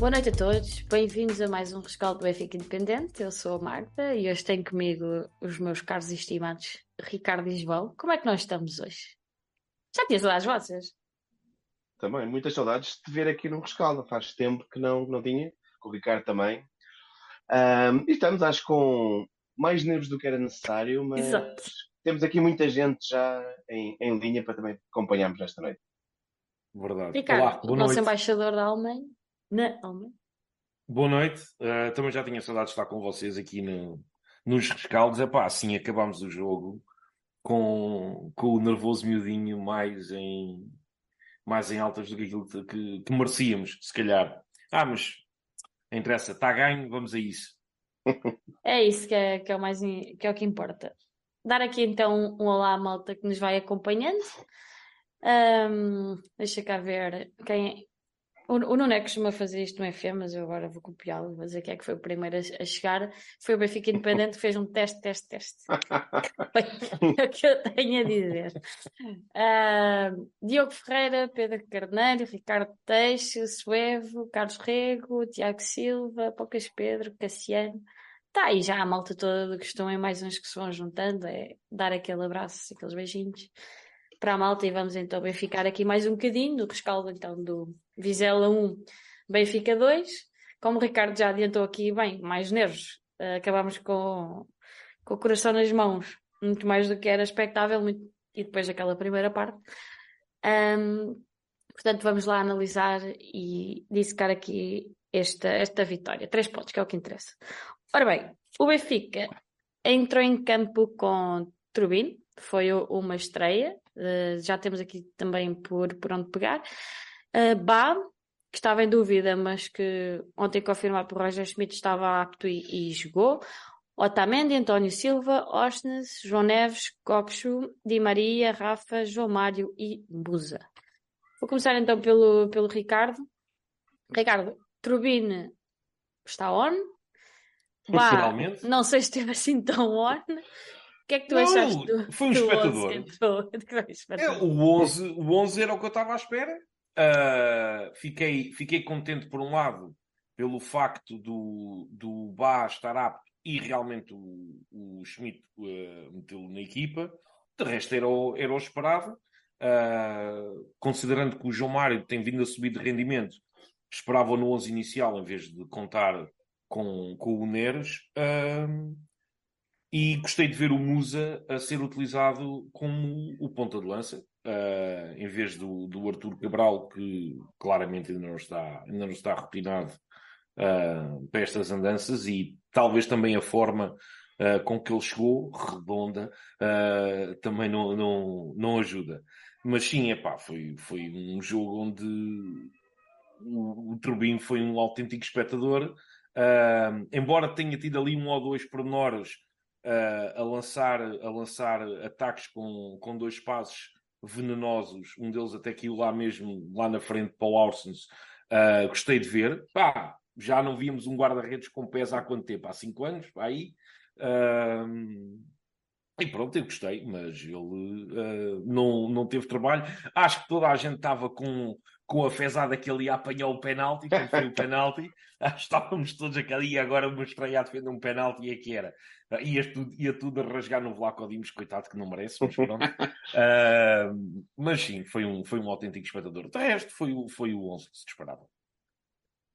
Boa noite a todos, bem-vindos a mais um Rescaldo do Benfica Independente. Eu sou a Marta e hoje tenho comigo os meus caros e estimados Ricardo e João. Como é que nós estamos hoje? Já tinha saudades vossas? Também, muitas saudades de ver aqui no Rescaldo. Faz tempo que não, não tinha, com o Ricardo também. Um, e estamos, acho, com mais nervos do que era necessário, mas Exato. temos aqui muita gente já em, em linha para também acompanharmos esta noite. Verdade. Ricardo, Olá, o nosso embaixador da Alemanha. Na Alemanha. Boa noite. Uh, também já tinha saudades de estar com vocês aqui no, nos rescaldos. Epá, assim acabámos o jogo com, com o nervoso miudinho mais em, mais em altas do que aquilo que, que, merecíamos, se calhar. Ah, mas interessa, está ganho, vamos a isso. É isso que é, que é o mais que é o que importa. Dar aqui então um olá à malta que nos vai acompanhando. Ahm, deixa cá ver quem. O, Nuno é que costuma fazer isto no FM, mas eu agora vou copiá-lo, vou dizer quem é que foi o primeiro a, chegar. Foi o Benfica Independente que fez um teste, teste, teste. É o que eu tenho a dizer. Ahm, Diogo Ferreira, Pedro Carneiro, Ricardo Teixo, Suevo, Carlos Rego, Tiago Silva, Poucas Pedro, Cassiano. Tá aí já a malta toda que estão em mais uns que se vão juntando, é dar aquele abraço, aqueles beijinhos para a malta e vamos então bem ficar aqui mais um bocadinho do rescaldo então do Vizela 1, Benfica 2. Como o Ricardo já adiantou aqui, bem, mais nervos. Eh, acabámos com, com o coração nas mãos, muito mais do que era expectável, muito- e depois daquela primeira parte. Ahm, portanto, vamos lá analisar e dissecar aqui esta, esta vitória. Três pontos, que é o que interessa. Ora bem, o Benfica entrou em campo com Trubin, foi uma estreia, eh, já temos aqui também por, por onde pegar. Uh, Bá, que estava em dúvida, mas que ontem confirmado por Roger Schmidt estava apto e, e jogou. Otamendi, António Silva, Osnes, João Neves, Coxo, Di Maria, Rafa, João Mário e Buza. Vou começar então pelo, pelo Ricardo. Ricardo, Trubin está on. Finalmente. não sei se esteve assim tão on. O que é que tu Não, achaste do, foi um do 11 espectador. que entrou? Foi um É, espectador. o, 11, o 11 era o que eu estava à espera. Ah, fiquei, fiquei contente, por um lado, pelo facto do, do Bá estar apto e realmente o, o Schmidt ah, metê-lo na equipa. De resto, era o, era o esperado. Ah, considerando que o João Mário tem vindo a subir de rendimento, esperava no 11 inicial em vez de contar com, com o Neres. Ah, e gostei de ver o Musa a ser utilizado como o ponta de lança, ah, em vez do, do Cabral, que claramente ainda não está, ainda não está rotinado ah, para estas andanças, e talvez também a forma ah, com que ele chegou, redonda, também não, não, não ajuda. Mas sim, epá, foi, foi um jogo onde o, o Turbin foi um autêntico espectador. Embora tenha tido ali um ou dois pormenores a, lançar, a lançar ataques com, com dois passos venenosos, um deles até que lá mesmo, lá na frente para o Orsens, ah, gostei de ver. Pá, já não víamos um guarda-redes com pés há quanto tempo? Há cinco anos? Pá, aí. Ah, e pronto, eu gostei, mas ele ah, não, não teve trabalho. Acho que toda a gente estava com, com a fezada que ele ia apanhar o penalti, quando foi o penalti. Que estávamos todos aqui e agora mostrei a defender um penalti e é que era. Ah, Ia tudo, ia tudo a rasgar no Vlaco Dimos, coitado que não merece, mas pronto. Ah, mas sim, foi um, foi um autêntico espectador. De resto, foi, o- foi o 11 que se disparava.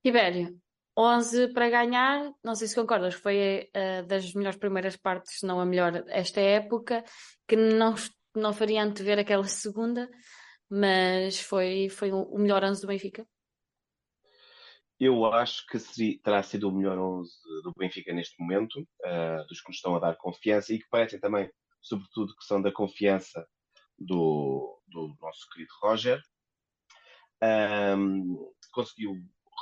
Tibério, 11 para ganhar, não sei se concordas, foi eh, das melhores primeiras partes, se não a melhor esta época, que não, não faria antever aquela segunda, mas foi, foi o melhor 11 do Benfica. Eu acho que seria- terá sido o melhor 11 do Benfica neste momento, ah, dos que nos estão a dar confiança e que parecem também, sobretudo, que são da confiança do, do nosso querido Roger. Ahm, conseguiu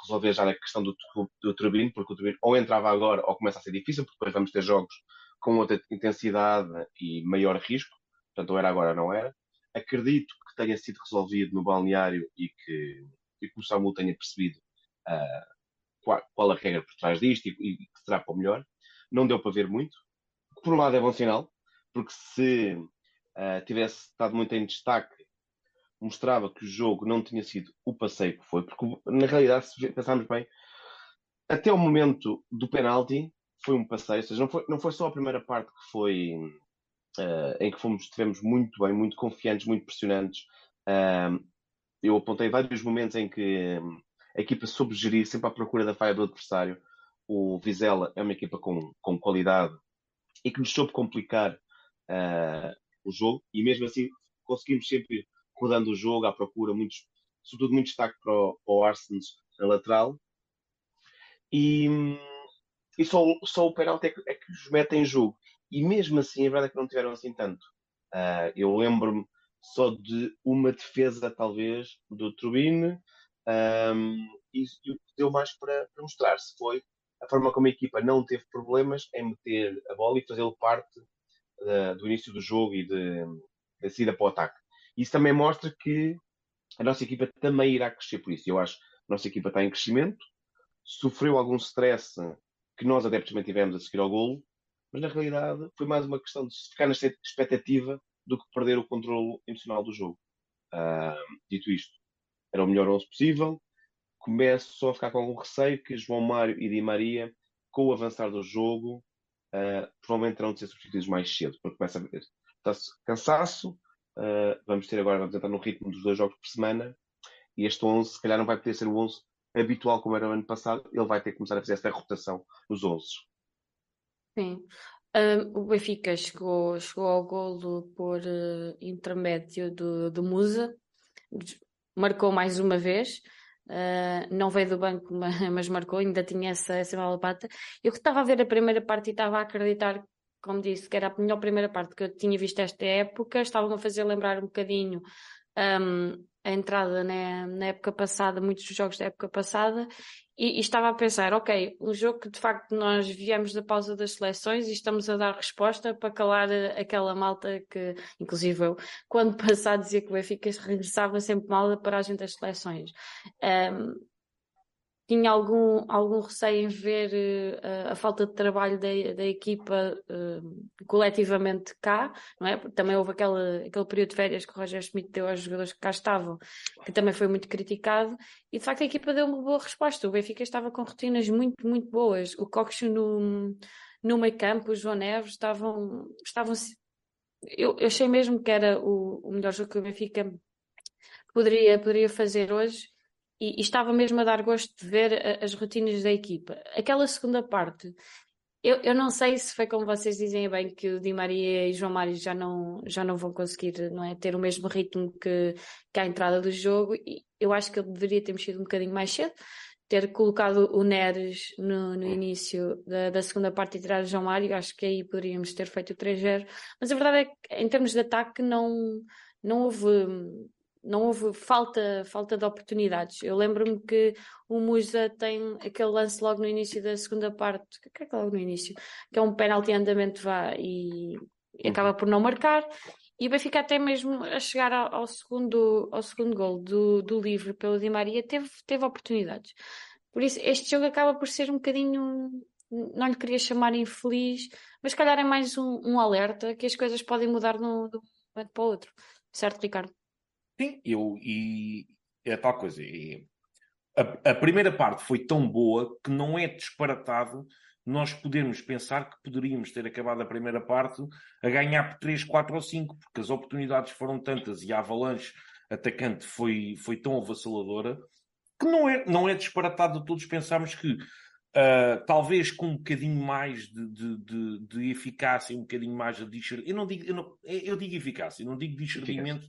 resolver já a questão do, do Turbino, porque o Turbino ou entrava agora ou começa a ser difícil, porque depois vamos ter jogos com outra intensidade e maior risco, portanto, ou era agora ou não era. Acredito que tenha sido resolvido no balneário e que, e que o Samu tenha percebido ah, qual, qual a regra por trás disto e, e que será para o melhor. Não deu para ver muito. Por um lado é bom sinal, porque se ah, tivesse estado muito em destaque, mostrava que o jogo não tinha sido o passeio que foi, porque na realidade, se pensarmos bem, até o momento do penalti foi um passeio, ou seja, não foi, não foi só a primeira parte que foi uh, em que fomos, estivemos muito bem, muito confiantes, muito pressionantes. Uh, eu apontei vários momentos em que a equipa soube gerir sempre à procura da falha do adversário. O Vizela é uma equipa com, com qualidade e que nos soube complicar uh, o jogo e mesmo assim conseguimos sempre rodando o jogo à procura, muitos, sobretudo muito destaque para o, para o Arsenal na lateral. E, e só, só o penalti é que, é que os mete em jogo. E mesmo assim, a verdade é que não tiveram assim tanto. Uh, eu lembro-me só de uma defesa, talvez, do Turbine, um, e, o que deu mais para, para mostrar-se foi a forma como a equipa não teve problemas em meter a bola e fazê-lo parte uh, do início do jogo e de, da saída para o ataque. Isso também mostra que a nossa equipa também irá crescer por isso. Eu acho que a nossa equipa está em crescimento, sofreu algum stress que nós adeptos também tivemos a seguir ao golo, mas na realidade foi mais uma questão de ficar na expectativa do que perder o controle emocional do jogo. Uh, dito isto, era o melhor 11 possível. Começo só a ficar com algum receio que João Mário e Di Maria, com o avançar do jogo, uh, provavelmente terão de ser substituídos mais cedo, porque começa a ver cansaço. Uh, vamos ter agora, vamos entrar no ritmo dos dois jogos por semana. E este 11, se calhar, não vai poder ser o 11 habitual como era o ano passado. Ele vai ter que começar a fazer esta rotação nos 11. Sim. O Benfica chegou, chegou ao golo por uh, intermédio do, do Musa, marcou mais uma vez, uh, não veio do banco, mas, mas, marcou, ainda tinha essa, essa bola pata. Eu que estava a ver a primeira parte e estava a acreditar, como disse, que era a melhor primeira parte que eu tinha visto esta época, estavam a fazer lembrar um bocadinho um, a entrada na época passada, muitos jogos da época passada, e, e, estava a pensar, ok, um jogo que de facto nós viemos da pausa das seleções e estamos a dar resposta para calar eh, aquela malta que, inclusive eu, quando passado dizia que o Benfica regressava sempre mal da paragem das seleções. Um, tinha algum, algum receio em ver uh, a falta de trabalho da, da equipa uh, coletivamente cá, não é? Também houve aquele, aquele período de férias que o Roger Schmidt deu aos jogadores que cá estavam, que também foi muito criticado, e de facto a equipa deu uma boa resposta. O Benfica estava com rotinas muito, muito boas. O Coxo no, no meio campo, o João Neves estavam. estavam eu, eu achei mesmo que era o, o melhor jogo que o Benfica poderia, poderia fazer hoje e, e, estava mesmo a dar gosto de ver a, as rotinas da equipa. Aquela segunda parte, eu, eu não sei se foi como vocês dizem bem que o Di Maria e João Mário já não, já não vão conseguir não é, ter o mesmo ritmo que, que a entrada do jogo. E eu acho que ele deveria ter mexido um bocadinho mais cedo, ter colocado o Neres no, no início da, da, segunda parte e tirar o João Mário. Acho que aí poderíamos ter feito o 3-0. Mas a verdade é que, em termos de ataque, não, não houve não houve falta, falta de oportunidades. Eu lembro-me que o Musa tem aquele lance logo no início da segunda parte, que é que é logo no início, que é um penalti em andamento vá e, e acaba uhum. por não marcar. E o Benfica até mesmo a chegar ao, ao segundo, ao segundo gol do, do livre pelo Di Maria teve, teve oportunidades. Por isso, este jogo acaba por ser um bocadinho, não lhe queria chamar infeliz, mas se calhar é mais um, um alerta que as coisas podem mudar de um momento para o outro. Certo, Ricardo? Sim, eu e é tal coisa. E a, a, primeira parte foi tão boa que não é disparatado nós podermos pensar que poderíamos ter acabado a primeira parte a ganhar por 3, 4 ou 5, porque as oportunidades foram tantas e a avalanche atacante foi, foi tão avassaladora que não é, não é disparatado todos pensarmos que uh, talvez com um bocadinho mais de, de, de, de, eficácia, um bocadinho mais de discernimento, eu não digo, eu, eu digo eficácia, não digo discernimento,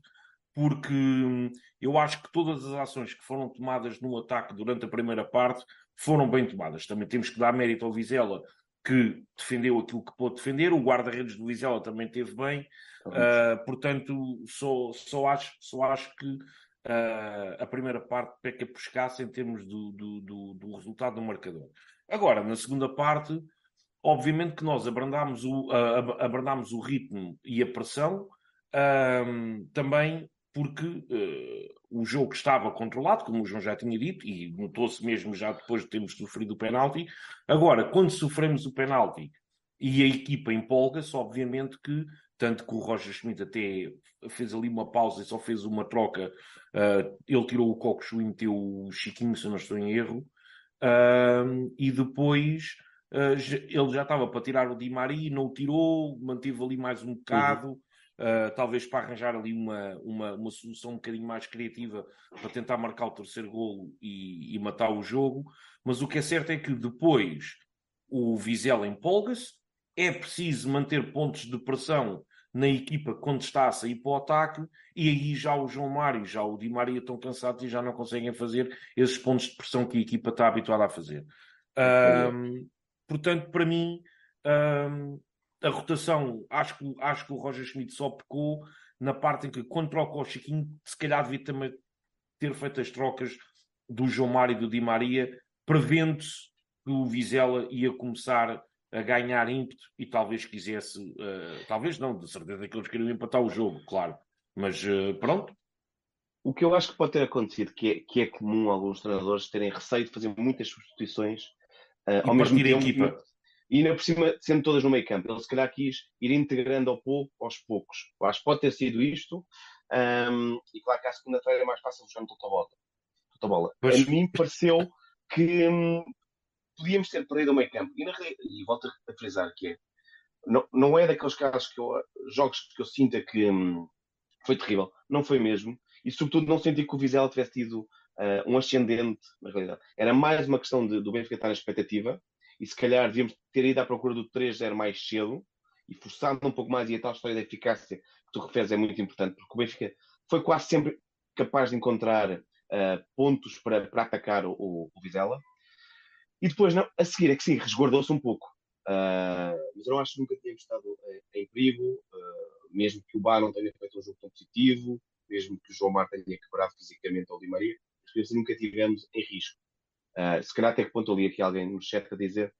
porque hum, eu acho que todas as ações que foram tomadas no ataque durante a primeira parte foram bem tomadas. Também temos que dar mérito ao Vizela, que defendeu aquilo que pôde defender, o guarda-redes do Vizela também teve bem, uh, portanto, só, só, acho, só acho que uh, a primeira parte peca por em termos do, do, do, do, resultado do marcador. Agora, na segunda parte, obviamente que nós abrandámos o, uh, abrandámos o ritmo e a pressão, também porque uh, o jogo estava controlado, como o João já tinha dito, e notou-se mesmo já depois de termos sofrido o penalti. Agora, quando sofremos o penalti e a equipa empolga-se, obviamente que, tanto que o Roger Schmidt até fez ali uma pausa e só fez uma troca, uh, ele tirou o Cocos e meteu o Chiquinho, se não estou em erro, Uh, e depois uh, ele já estava para tirar o Di Maria, não o tirou, manteve ali mais um bocado, uhum. Uh, talvez para arranjar ali uma, uma, uma solução um bocadinho mais criativa para tentar marcar o terceiro golo e, e matar o jogo. Mas o que é certo é que depois o Vizela empolga-se, é preciso manter pontos de pressão na equipa quando está a sair para o ataque, e aí já o João Mário e já o Di Maria estão cansados e já não conseguem fazer esses pontos de pressão que a equipa está habituada a fazer. Um, portanto, para mim, um, a rotação, acho que, acho que o Roger Schmidt só pecou na parte em que, quando troca o Chiquinho, se calhar devia também ter feito as trocas do João Mário e do Di Maria, prevendo-se que o Vizela ia começar a ganhar ímpeto e talvez quisesse, uh, talvez não, de certeza que eles queriam empatar o jogo, claro, mas uh, pronto. O que eu acho que pode ter acontecido, que é, que é comum alguns treinadores terem receio de fazer muitas substituições uh, ao mesmo tempo. Equipa. E ainda por cima, sendo todas no meio campo, ele se calhar quis ir integrando ao pouco, aos poucos. Eu acho que pode ter sido isto. Um, e claro que à segunda-feira é mais fácil jogar no totobola. bola Pois... A mim pareceu que, hum, podíamos ter perdido o meio campo. E, na, e volto a frisar que é, não, não é daqueles casos que eu, jogos que eu sinta que hum, foi terrível. Não foi mesmo. E, sobretudo, não senti que o Vizela tivesse tido uh, um ascendente na realidade. Era mais uma questão de, do Benfica estar na expectativa. E, se calhar, devíamos ter ido à procura do 3-0 mais cedo e forçado um pouco mais. E a tal história da eficácia que tu referes é muito importante, porque o Benfica foi quase sempre capaz de encontrar uh, pontos para, para atacar o, o Vizela. E depois, não, a seguir, é que sim, resguardou-se um pouco. Uh, mas eu acho que nunca tínhamos estado em, em perigo, uh, mesmo que o Bar não tenha feito um jogo tão positivo, mesmo que o João Mar tenha quebrado fisicamente ao Di Maria, nunca tivemos em risco. Uh, se calhar até que ponto ali aqui alguém no chat a dizer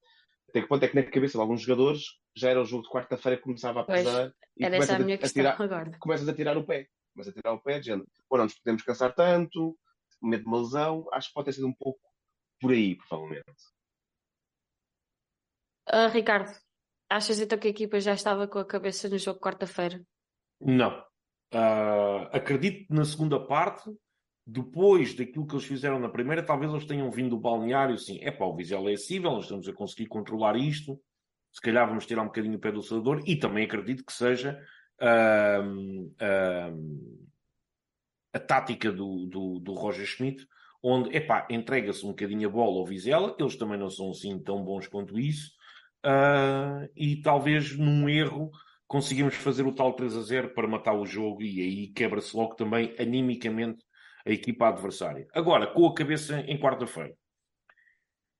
até que ponto é que na cabeça de alguns jogadores já era o jogo de quarta-feira que começava a pesar pois, e essa a minha a, questão tirar, agora. começas a tirar o pé. Começas a tirar o pé, dizendo, ou não nos podemos cansar tanto, medo de uma lesão, acho que pode ter sido um pouco por aí, provavelmente. Uh, Ricardo, achas então que a equipa já estava com a cabeça no jogo quarta-feira? Não. Uh, acredito que na segunda parte, depois daquilo que eles fizeram na primeira, talvez eles tenham vindo do balneário assim: é pá, o Vizela é acessível, nós estamos a conseguir controlar isto, se calhar vamos tirar um bocadinho o pé do acelerador, e também acredito que seja a tática do, do, do Roger Schmidt, onde, epá, entrega-se um bocadinho a bola ao Vizela, eles também não são assim tão bons quanto isso, uh, e talvez num erro conseguimos fazer o tal 3 a 0 para matar o jogo e aí quebra-se logo também animicamente a equipa adversária. Agora, com a cabeça em quarta-feira.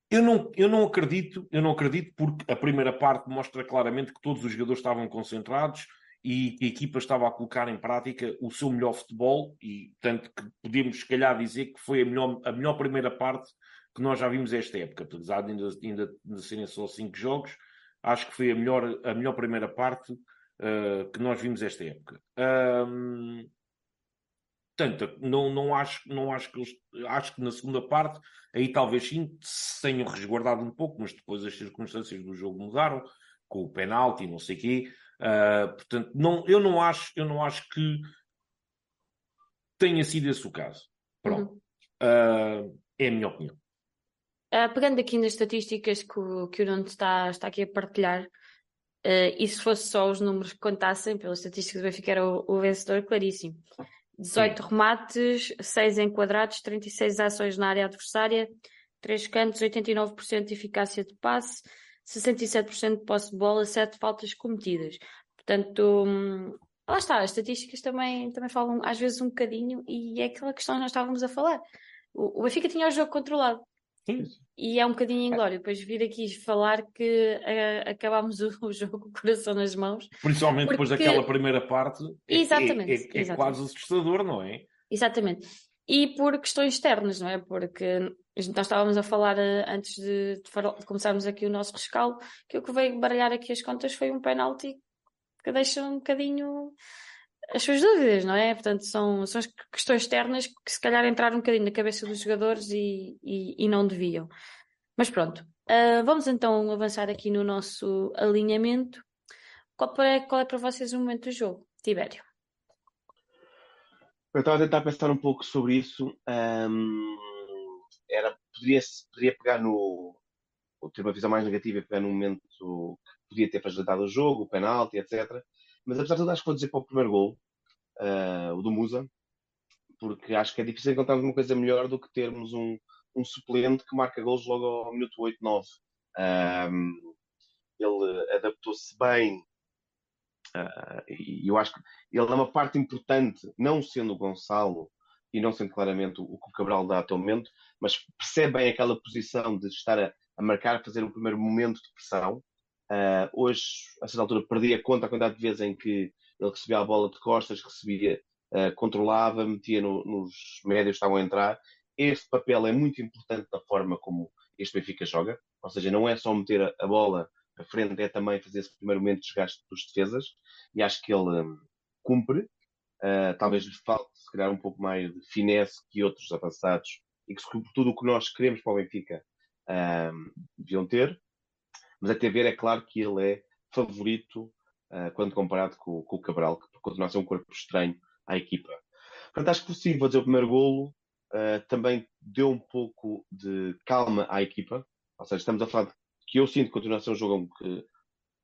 Eu não, eu não acredito, eu não acredito porque a primeira parte mostra claramente que todos os jogadores estavam concentrados e a equipa estava a colocar em prática o seu melhor futebol e tanto que podemos se calhar dizer que foi a melhor, a melhor primeira parte que nós já vimos esta época, apesar de ainda, ainda de serem só cinco jogos, acho que foi a melhor, a melhor primeira parte uh, que nós vimos esta época. Um, portanto, não, não, acho, não acho que eles, acho que na segunda parte aí talvez sim se tenham resguardado um pouco, mas depois as circunstâncias do jogo mudaram, com o penalti, não sei o quê. Uh, portanto, não, eu, não acho, eu não acho que tenha sido esse o caso. Pronto. Uhum. Uh, é a minha opinião. Uh, pegando aqui nas estatísticas que o, que o Nuno está, está aqui a partilhar, e se fosse só os números que contassem, pelas estatísticas do Benfica era o, o vencedor, claríssimo. 18 Sim. remates, 6 enquadrados, 36 ações na área adversária, 3 cantos, 89% de eficácia de passe, 67% de posse de bola, 7 faltas cometidas. Portanto, hum, lá está, as estatísticas também, também falam às vezes um bocadinho e é aquela questão que nós estávamos a falar. O, o Benfica tinha o jogo controlado. Sim. E é um bocadinho inglório depois vir aqui falar que uh, acabámos o, o, jogo com o coração nas mãos. Principalmente porque... depois daquela primeira parte. É, exatamente. É, é, é exatamente. quase assustador, não é? Exatamente. E por questões externas, não é? Porque nós estávamos a falar uh, antes de, de, de, começarmos aqui o nosso rescaldo, que o que veio baralhar aqui as contas foi um penalti que deixa um bocadinho as suas dúvidas, não é? Portanto, são, são as questões externas que se calhar entraram um bocadinho na cabeça dos jogadores e, e, e não deviam. Mas pronto, uh, vamos então avançar aqui no nosso alinhamento. Qual é, qual é para vocês o momento do jogo, Tibério? Eu estava a tentar pensar um pouco sobre isso. Um, era poderia, poderia pegar no. ter uma visão mais negativa pegar no momento que podia ter facilitado o jogo, o penalti, etc. Mas apesar de tudo, acho que vou dizer para o primeiro gol, uh, o do Musa, porque acho que é difícil encontrarmos uma coisa melhor do que termos um, um suplente que marca gols logo ao minuto 8, 9. Um, ele adaptou-se bem uh, e eu acho que ele é uma parte importante, não sendo o Gonçalo e não sendo claramente o que o Cabral dá até o momento, mas percebe bem aquela posição de estar a, a marcar, fazer o primeiro momento de pressão. Uh, hoje, a certa altura, perdia conta a quantidade de vezes em que ele recebia a bola de costas, recebia, uh, controlava, metia no, nos médios que estavam a entrar. Esse papel é muito importante na forma como este Benfica joga, ou seja, não é só meter a, a bola à frente, é também fazer esse primeiro momento de desgaste dos defesas, e acho que ele um, cumpre. Uh, talvez lhe falte, se calhar, um pouco mais de finesse que outros avançados, e que, sobretudo, o que nós queremos para o Benfica um, deviam ter. Mas até ver, é claro que ele é favorito uh, quando comparado com, com, o Cabral, que continua a ser um corpo estranho à equipa. Portanto, acho que sim, dizer o primeiro golo. Uh, também deu um pouco de calma à equipa. Ou seja, estamos a falar de que eu sinto que continua a ser um jogo que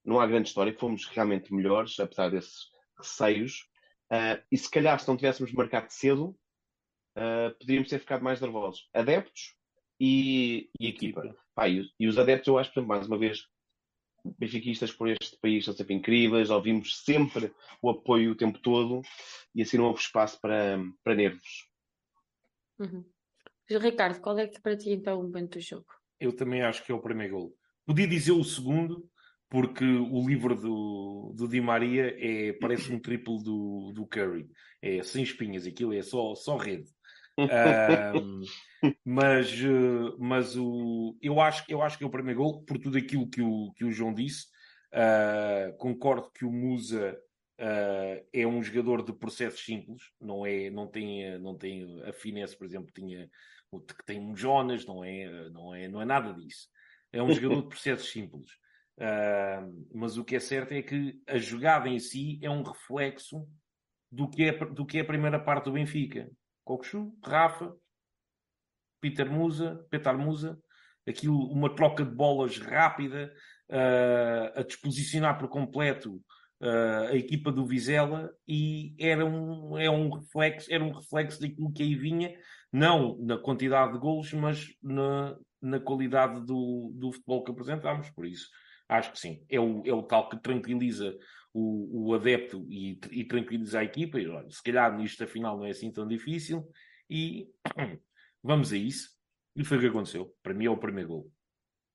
não há grande história, fomos realmente melhores, apesar desses receios. Uh, e se calhar, se não tivéssemos marcado cedo, poderíamos ter ficado mais nervosos. Adeptos e, e equipa. Pá, e, e, os adeptos, eu acho, mais uma vez, benfiquistas por este país são sempre incríveis, ouvimos sempre o apoio o tempo todo e assim não houve espaço para, para nervos. Uhum. Ricardo, qual é que para ti então o momento do jogo? Eu também acho que é o primeiro gol. Podia dizer o segundo, porque o livro do, do Di Maria é, parece um triplo do, do Curry. É sem espinhas, aquilo é só, só rede. Mas mas o, eu, acho, eu acho que é o primeiro gol, por tudo aquilo que o, que o João disse. Uh, concordo que o Musa uh, é um jogador de processos simples, não, é, não, tem, não tem a finesse, por exemplo, tinha, que tem um Jonas, não é, não, é, não é nada disso. É um jogador de processos simples. Uh, mas o que é certo é que a jogada em si é um reflexo do que é, do que é a primeira parte do Benfica. Coxu, Rafa, Peter Musa, Petar Musa, aquilo, uma troca de bolas rápida, uh, a disposicionar por completo uh, a equipa do Vizela e era um, é um reflexo, era um reflexo daquilo que aí vinha, não na quantidade de golos, mas na, na qualidade do, do futebol que apresentámos, por isso acho que sim, é o, é o tal que tranquiliza o, o adepto e, e tranquiliza a equipa, e olha, se calhar nisto afinal não é assim tão difícil, e vamos a isso. E foi o que aconteceu. Para mim é o primeiro gol.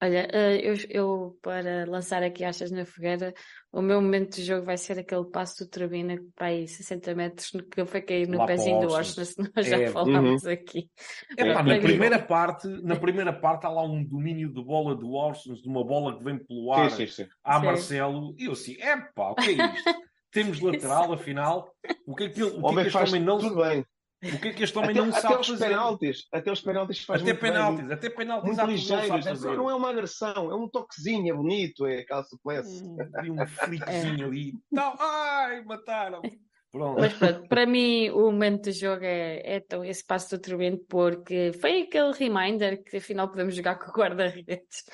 Olha, eh, eu, eu, para lançar aqui achas na fogueira, o meu momento de jogo vai ser aquele passo do Trabina para aí 60 metros que eu fiquei no Lá pezinho do Washington, se nós já é. falámos uhum. aqui. É, pá, na primeira parte, na primeira parte há lá um domínio de bola do Washington, de uma bola que vem pelo ar sim, sim, sim. a Marcelo, e eu assim, é pá, o que é isto? Temos lateral, afinal, o que é que, o que, é que este homem não... Tudo bem. O que é que este homem até, não sabe os fazer? Penaltis, até os penaltis faz até penaltis, bem, até penaltis muito ligeiros. É, não é uma agressão, é um toquezinho, é bonito, é aquela suplesse. Hum, e um flickzinho é. ali. Tal, ai, mataram. Pronto. Mas pronto, para mim o momento do jogo é, é então esse passo do Trubento porque foi aquele reminder que afinal podemos jogar com o guarda-redes.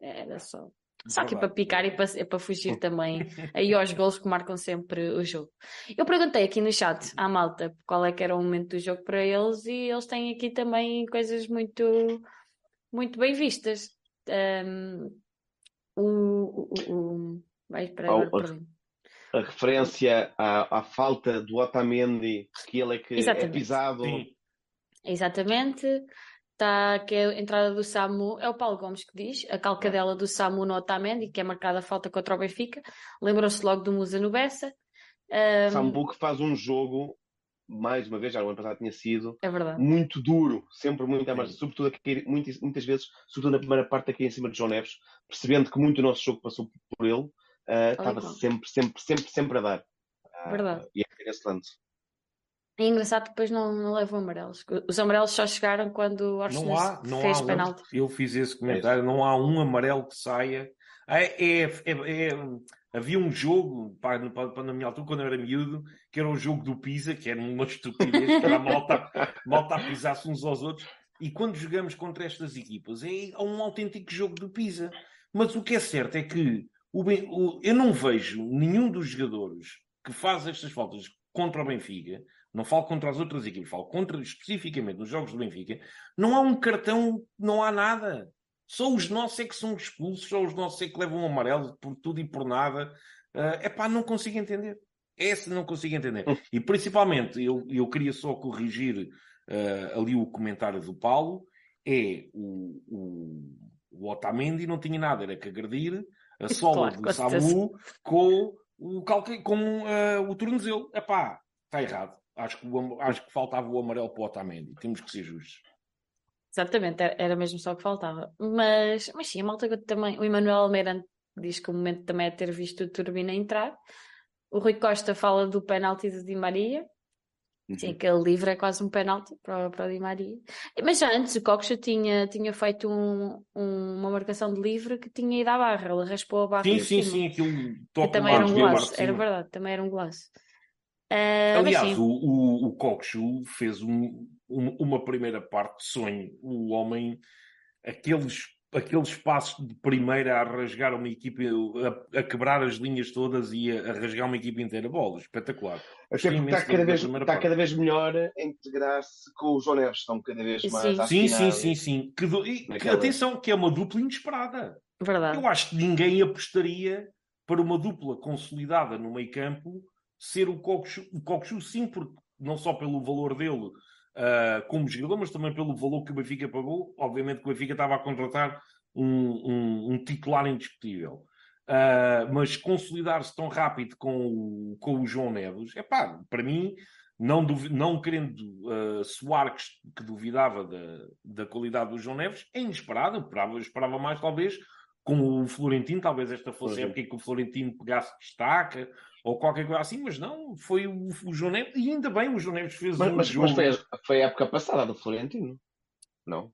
Era só só que é para picar e para, é para fugir também aí aos gols que marcam sempre o jogo. Eu perguntei aqui no chat à malta qual é que era o momento do jogo para eles e eles têm aqui também coisas muito, muito bem vistas. Um, o, o, o, vai, para agora, a, a referência à, à, falta do Otamendi, que ele é que é Exatamente. é pisado. Sim. Exatamente está que é a entrada do Samu, é o Paulo Gomes que diz, a calcadela do Samu no Otamendi, que é marcada a falta contra o Benfica. Lembrou-se logo do Musa no Bessa. Um... Samu que faz um jogo, mais uma vez, já no ano passado tinha sido, é muito duro, sempre muito, mas sobretudo aqui, muitas, muitas vezes, sobretudo na primeira parte aqui em cima de João Neves, percebendo que muito o nosso jogo passou por ele, uh, estava sempre, sempre, sempre, sempre a dar. Uh, verdade. E é excelente. É engraçado que depois não, não levam amarelos. Os amarelos só chegaram quando o Arsenal não há, não fez há penalti. Um, eu fiz esse comentário, não há um amarelo que saia. É, é, é, é havia um jogo, pá, na minha altura, quando eu era miúdo, que era o jogo do Pisa, que era uma estupidez, que era a malta, malta a pisar-se uns aos outros. e quando jogamos contra estas equipas é um autêntico jogo de pisa. Mas o que é certo é que o, o, eu não vejo nenhum dos jogadores que faz estas faltas contra o Benfica, não falo contra as outras equipes, falo contra especificamente nos jogos do Benfica, não há um cartão, não há nada. Só os nossos é que são expulsos, só os nossos é que levam um amarelo por tudo e por nada. É uh, pá, não consigo entender. Esse não consigo entender. E principalmente, eu, eu queria só corrigir uh, ali o comentário do Paulo, é o, o, o Otamendi não tinha nada, era que agredir a sola claro, do Samu com o, calque, com, uh, o tornozelo. Epá, está errado. Acho que, acho que faltava o amarelo para o Otamendi. Temos que ser justos. Exatamente, era mesmo só o que faltava. Mas, mas sim, a malta também. O Emanuel Almeida diz que o momento também é ter visto o Turbina entrar. O Rui Costa fala do penalti de Di Maria. Uhum. Sim, aquele livre é quase um penalti para, para o Di Maria. Mas já antes o Coxa tinha, tinha feito um, um, uma marcação de livre que tinha ido à barra. Ele raspou a barra. Sim, sim, sim, aquilo toca também era um golaço. Era verdade, também era um golaço. Uh, Aliás, o, o, o Coxo fez um, um, uma primeira parte de sonho. O homem, aqueles aqueles passos de primeira a rasgar uma equipe, a, a, quebrar as linhas todas e a, a rasgar uma equipe inteira. Bola, espetacular. Até porque está cada, vez, está cada vez melhor a integrar-se com os João Neves, estão cada vez mais Sim, sim, sim, sim. Que, e, que, atenção, que é uma dupla inesperada. Verdade. Eu acho que ninguém apostaria para uma dupla consolidada no meio campo ser o Coxu, o sim, porque não só pelo valor dele, uh, como jogador, mas também pelo valor que o Benfica pagou. Obviamente que o Benfica estava a contratar um, um, um titular indiscutível. Uh, mas consolidar-se tão rápido com o, com o João Neves, é pá, para mim, não, não querendo uh, soar que, que, duvidava da, da qualidade do João Neves, é inesperado. Eu esperava, eu esperava mais, talvez, com o Florentino, talvez esta fosse a época que o Florentino pegasse destaca ou qualquer coisa assim, mas não, foi o, o João Neves, e ainda bem o João Neves fez mas, um mas, jogo. Mas foi a, foi a época passada do Florentino, não?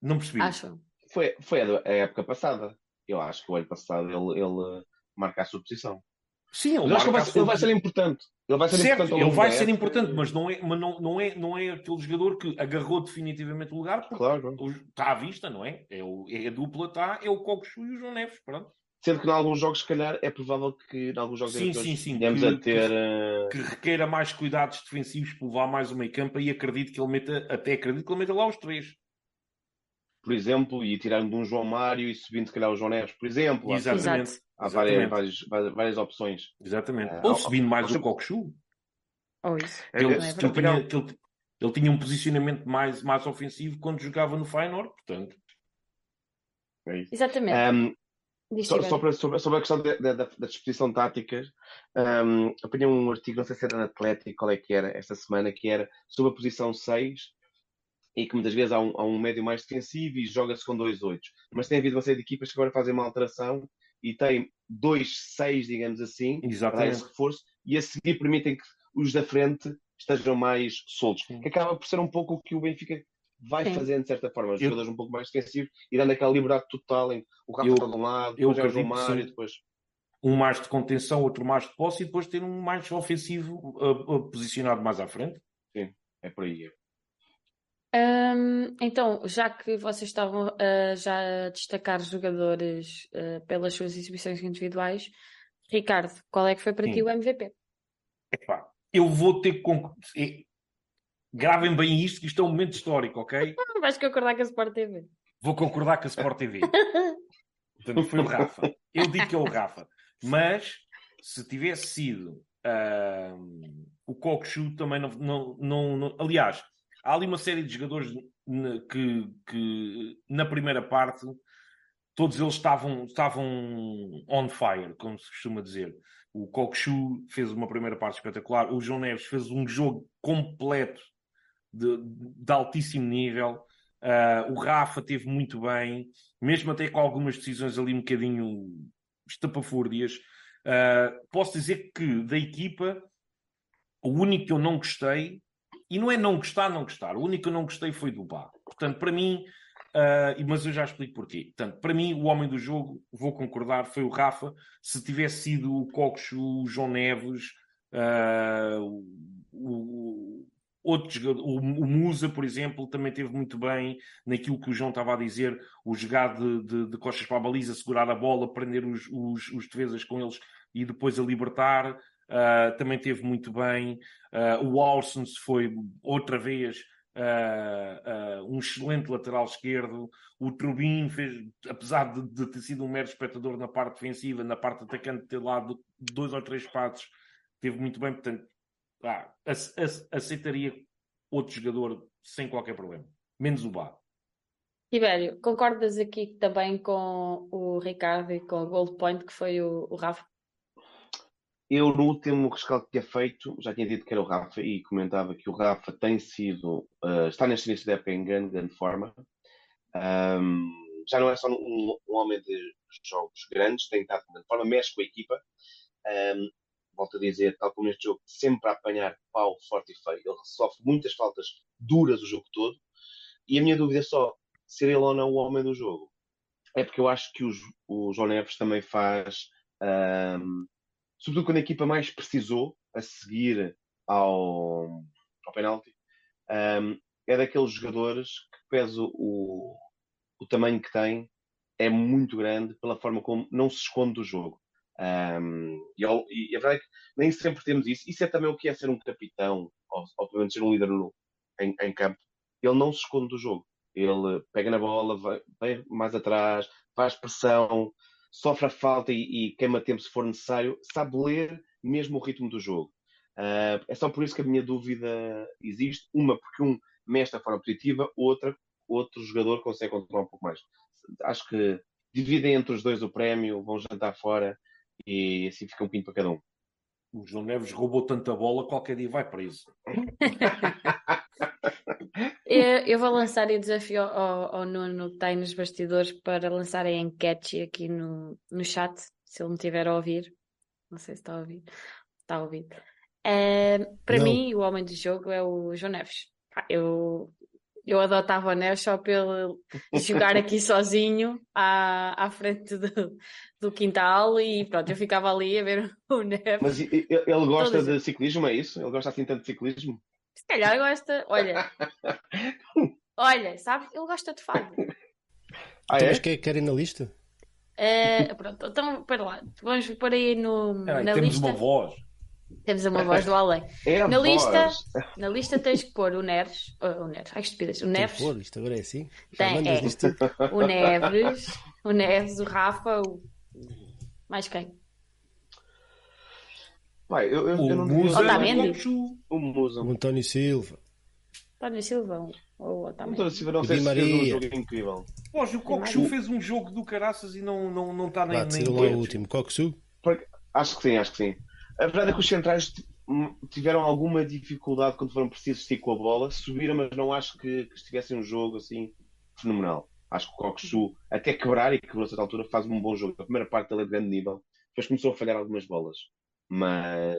Não percebi. Acho. Foi, foi a, a época passada. Eu acho que o ano passado ele, ele marca a sua posição. Sim, ele, acho que vai, ele vai ser importante. Ele vai ser certo, importante. Ele vai ser importante, mas não é, mas não, não, é, não é aquele jogador que agarrou definitivamente o lugar, porque claro. está à vista, não é? É, o, é a dupla, está, é o Coxo e o João Neves, pronto. Sendo que em alguns jogos, se calhar, é provável que em alguns jogos sim, sim, sim, que, a ter. Uh... Que requeira mais cuidados defensivos para levar mais o meio campo e acredito que ele meta, até acredito que ele meta lá os três. Por exemplo, e tirando de um João Mário e subindo, se calhar, o João Neves, por exemplo. Exatamente. Há várias, várias, várias, opções. Exatamente. Uh, Ou subindo mais o Coxu. Ou isso. Ele, é, ele, tinha, ele, ele, tinha um posicionamento mais, mais ofensivo quando jogava no Feyenoord, portanto. É Exatamente. Um, só, só para, sobre, sobre, a questão da, da, da disposição táticas, um, apanhei um artigo, não sei se era na Atlético, qual é que era, esta semana, que era sobre a posição 6 e que muitas vezes há um, há um médio mais defensivo e joga-se com dois 8. Mas tem havido uma série de equipas que agora fazem uma alteração e têm dois 6, digamos assim, Exatamente. para esse reforço e a seguir permitem que os da frente estejam mais soltos. Que acaba por ser um pouco o que o Benfica vai Sim. fazendo de certa forma, os eu... jogadores um pouco mais defensivos e dando aquela liberdade total em o Rafa eu... está de um lado, depois é o João Mário, e depois um mais de contenção, outro mais de posse e depois ter um mais ofensivo uh, uh, posicionado mais à frente. Sim, é por aí. Um, então, já que vocês estavam uh, já a destacar jogadores uh, pelas suas exibições individuais, Ricardo, qual é que foi para Sim. ti o MVP? Epá, eu vou ter que. Gravem bem isto, que isto é um momento histórico, ok? Vais concordar com a Sport TV. Vou concordar com a Sport TV. Portanto, foi o Rafa. Eu digo que é o Rafa. Mas, se tivesse sido uh, o Cockchu, também não, não, não, não, Aliás, há ali uma série de jogadores que, que na primeira parte todos eles estavam, estavam on fire, como se costuma dizer. O Cockchu fez uma primeira parte espetacular. O João Neves fez um jogo completo de, de altíssimo nível. Uh, o Rafa teve muito bem, mesmo até com algumas decisões ali um bocadinho estapafúrdias. Uh, posso dizer que da equipa, o único que eu não gostei, e não é não gostar, não gostar, o único que eu não gostei foi do Bá. Portanto, para mim, uh, mas eu já explico porquê. Portanto, para mim, o homem do jogo, vou concordar, foi o Rafa. Se tivesse sido o Coxo, o João Neves, o, o outros, o, o Musa, por exemplo, também teve muito bem naquilo que o João estava a dizer, o jogar de, de, de costas para a baliza, segurar a bola, prender os, os, os defesas com eles e depois a libertar. Uh, também teve muito bem. Uh, o Alsons foi outra vez uh, um excelente lateral esquerdo. O Trubin fez, apesar de, de, ter sido um mero espectador na parte defensiva, na parte atacante, ter lá dois ou três passos, teve muito bem. Portanto, ah, aceitaria outro jogador sem qualquer problema, menos o Bá. Tibério, concordas aqui também com o Ricardo e com o Gold Point, que foi o, o Rafa? Eu, no último rescaldo que tinha feito, já tinha dito que era o Rafa e comentava que o Rafa tem sido, uh, está neste início da época em grande, grande forma. Um, já não é só um, um, homem de jogos grandes, tem estado de forma, mexe com a equipa. Um, volto a dizer, tal como neste jogo, sempre a apanhar pau forte e feio. Ele sofre muitas faltas duras o jogo todo. E a minha dúvida é só ser ele ou não o homem do jogo. É porque eu acho que os, o João Neves também faz, um, sobretudo quando a equipa mais precisou a seguir ao, ao penalti, um, é daqueles jogadores que, pese o, o tamanho que tem, é muito grande pela forma como não se esconde do jogo. Um, e, e, a verdade é que nem sempre temos isso. Isso é também o que é ser um capitão, ou, pelo menos ser um líder no, em, em, campo. Ele não se esconde do jogo. Ele pega na bola, vai, vai mais atrás, faz pressão, sofre a falta e, e, queima tempo se for necessário, sabe ler mesmo o ritmo do jogo. Uh, é só por isso que a minha dúvida existe. Uma, porque um mexe da forma positiva, outra, outro jogador consegue controlar um pouco mais. Acho que dividem entre os dois o prémio, vão jantar fora e assim fica um pinto para cada um. O João Neves roubou tanta bola, qualquer dia vai preso. eu, eu vou lançar o desafio ao, ao Nuno que está aí nos bastidores para lançar a enquete aqui no, no chat, se ele me tiver a ouvir. Não sei se está a ouvir. Está a ouvir. Uh, para Não. mim, o homem do jogo é o João Neves. Eu eu adotava o Neves só pelo jogar aqui sozinho à, à frente do, do quintal e pronto, eu ficava ali a ver o Neves. Mas ele gosta de ciclismo, é isso? Ele gosta assim tanto de ciclismo? Se calhar gosta, olha. olha, sabe? Ele gosta de fado. Ah, então, é? Mas é que quer ir na lista? Uh, pronto, então, para lá. Vamos pôr aí no, é, na temos lista. uma voz. Temos uma voz do além. É na, lista, na lista tens que pôr o Neres. O, Neres, ai estupidez. O Neves. Pôr, isto agora é assim? Tem, é. O Neves, o Neves, o Rafa, o. Mais quem? Pai, eu, eu, o eu não Musa, o, o Musa. O António Silva. António Silva ou o António Silva não fez um jogo incrível. Poxa, o Coxu fez um jogo do caraças e não está não, não tá nem. Vai, nem lá o último. Coxu? Acho que sim, acho que sim. A verdade é que os centrais tiveram alguma dificuldade quando foram precisos ir com a bola, subiram, mas não acho que, que estivessem um jogo assim fenomenal. Acho que o Kokshu, até quebrar e quebrou a certa altura, faz um bom jogo. A primeira parte dele é de grande nível, depois começou a falhar algumas bolas. Mas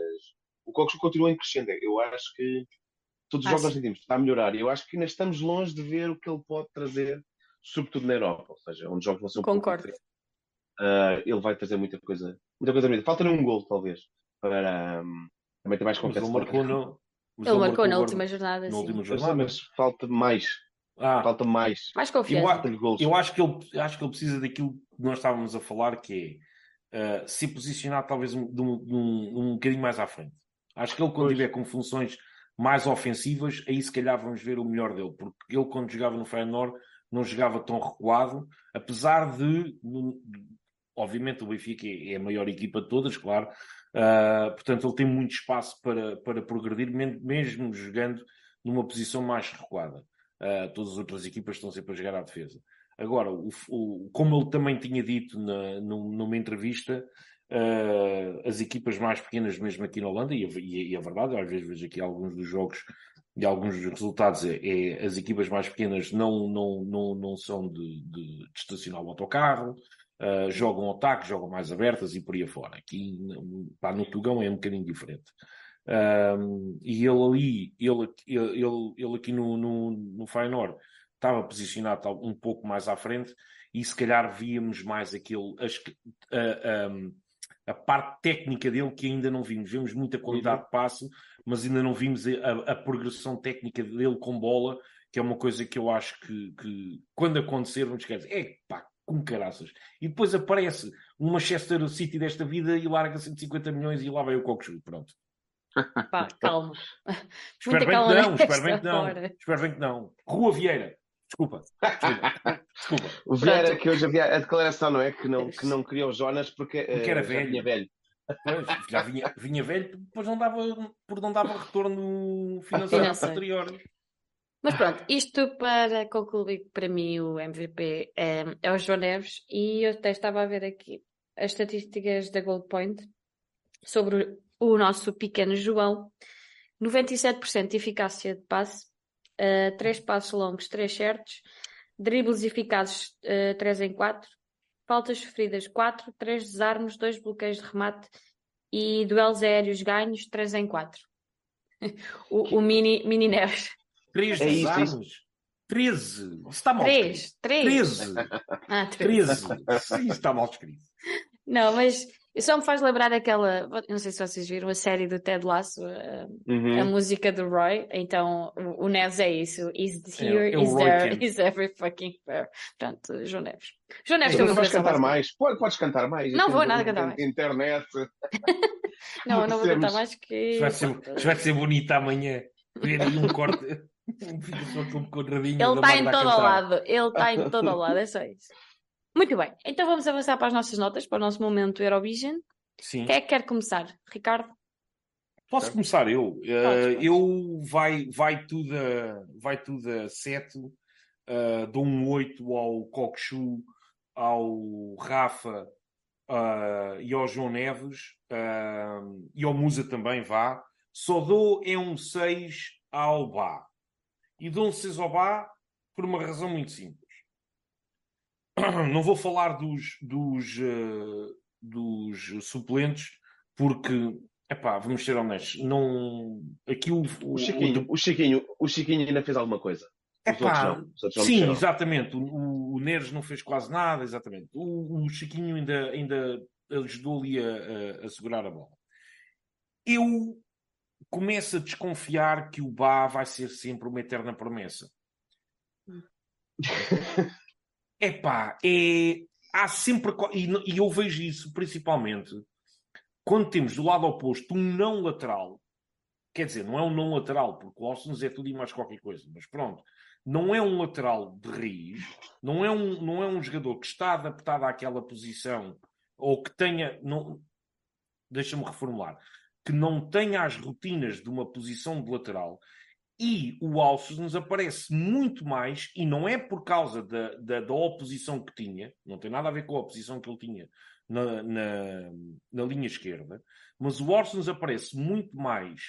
o Kokshu continua em crescendo. Eu acho que todos os jogos nós sentimos está a melhorar. E eu acho que ainda estamos longe de ver o que ele pode trazer, sobretudo na Europa, ou seja, onde os jogos vão ser um Concordo. pouco uh, ele vai trazer muita coisa, muita coisa Falta-lhe um gol, talvez para um, também ter mais confiança. Mas ele marcou, no, mas ele marcou na última jornada. Na última jornada. Mas falta mais. Ah, falta mais. Mais confiança. Eu, eu, acho que ele, acho que ele precisa daquilo que nós estávamos a falar, que é uh, se posicionar talvez um, um, um, um bocadinho mais à frente. Acho que ele, quando estiver com funções mais ofensivas, aí se calhar vamos ver o melhor dele, porque ele, quando jogava no Feyenoord, não jogava tão recuado, apesar de, obviamente, o Benfica é, é a maior equipa de todas, claro, Uh, portanto, ele tem muito espaço para, para progredir, mesmo jogando numa posição mais recuada. Uh, todas as outras equipas estão sempre a jogar à defesa. Agora, o, o, como ele também tinha dito na, numa entrevista, uh, as equipas mais pequenas, mesmo aqui na Holanda, e, e, e é verdade, às vezes vejo aqui alguns dos jogos e alguns dos resultados, é, é, as equipas mais pequenas não, não, não, não são de, de, de estacionar o autocarro, Uh, jogam ataque, jogam mais abertas e por aí afora. Aqui pá, no Tugão é um bocadinho diferente. Uh, e ele ali, ele, ele, ele aqui no, no, no Feyenoord estava posicionado um pouco mais à frente e se calhar víamos mais aquele, as, uh, um, a parte técnica dele que ainda não vimos. Vemos muita qualidade Uhum. de passe, mas ainda não vimos a, a progressão técnica dele com bola, que é uma coisa que eu acho que, que quando acontecer, vamos esquecer. É pá, com caraças. E depois aparece um Manchester City desta vida e larga 150 milhões e lá vai o Cockchu. Pronto. Pá, calma. Espero bem que não, espero bem que não. hora. Espero bem que não. Rua Vieira. Desculpa. Desculpa. Desculpa. O Vieira, Pronto. que hoje havia a declaração, não é? Que não, que não queria o Jonas porque, Porque eh, era já velho. vinha velho. Pois, já vinha, vinha velho, depois não dava, porque não dava retorno financeiro Financeiro. posterior. Mas pronto, isto para concluir que para mim o MVP é, é o João Neves e eu até estava a ver aqui as estatísticas da Gold Point sobre o, nosso pequeno João. 97% de eficácia de passe, 3 passos longos, 3 certos, dribles eficazes 3 em 4, faltas sofridas 4, 3 desarmes, 2 bloqueios de remate e duelos aéreos ganhos 3 em 4. O, o mini, mini Neves. Três É isso, desarmes. 13. Isso está mal 3, escrito. 3. 13. Ah, três. 13. Isso está mal escrito. Não, mas só me faz lembrar aquela. Não sei se vocês viram a série do Ted Lasso, a, Uhum. a música do Roy. Então o, Neves é isso. Is É, here, é is Roy there, Kent. is every fucking where. Portanto, João Neves. João Neves vais coração cantar mais? Pode- Podes cantar mais. Não vou nada cantar mais. Internet. Não, não vou cantar mais que. Isto vai ser, isto vai ser bonito amanhã. Ver aí um corte. Só com. Ele está em Magda a todo lado. Ele está em todo o lado, é só isso. Muito bem, então vamos avançar para as nossas notas, para o nosso momento Eurovision. Sim. Quem é que quer começar? Ricardo? Posso começar eu? Eh, Podes, podes. eu vai, vai tudo a, vai tudo a 7, eh, dou um 8 ao Cockchu, ao Rafa eh, e ao João Neves eh, e ao Musa também vá. Só dou é um 6 ao Bá. E dou um 6 ao Bá por uma razão muito simples. Não vou falar dos, dos, eh, dos suplentes porque Epá, vamos ser honestos. Não... Aqui o, O Chiquinho, o, Chiquinho, o Chiquinho ainda fez alguma coisa. Epá, Sim, exatamente. O, o, o Neres não fez quase nada, exatamente. O, o Chiquinho ainda, ainda ajudou ali a, a, a segurar a bola. Eu começo a desconfiar que o Bá vai ser sempre uma eterna promessa. Epá, é... Há sempre... E, e eu vejo isso principalmente quando temos do lado oposto um não lateral. Quer dizer, não é um não lateral, porque o Austin é tudo e mais qualquer coisa. Mas pronto, não é um lateral de raiz, não é um, não é um jogador que está adaptado àquela posição ou que tenha, não, deixa-me reformular, que não tenha as rotinas de uma posição de lateral. E o Alces nos aparece muito mais, e não é por causa da, da, da oposição que tinha, não tem nada a ver com a oposição que ele tinha na, na, na linha esquerda, mas o Alces nos aparece muito mais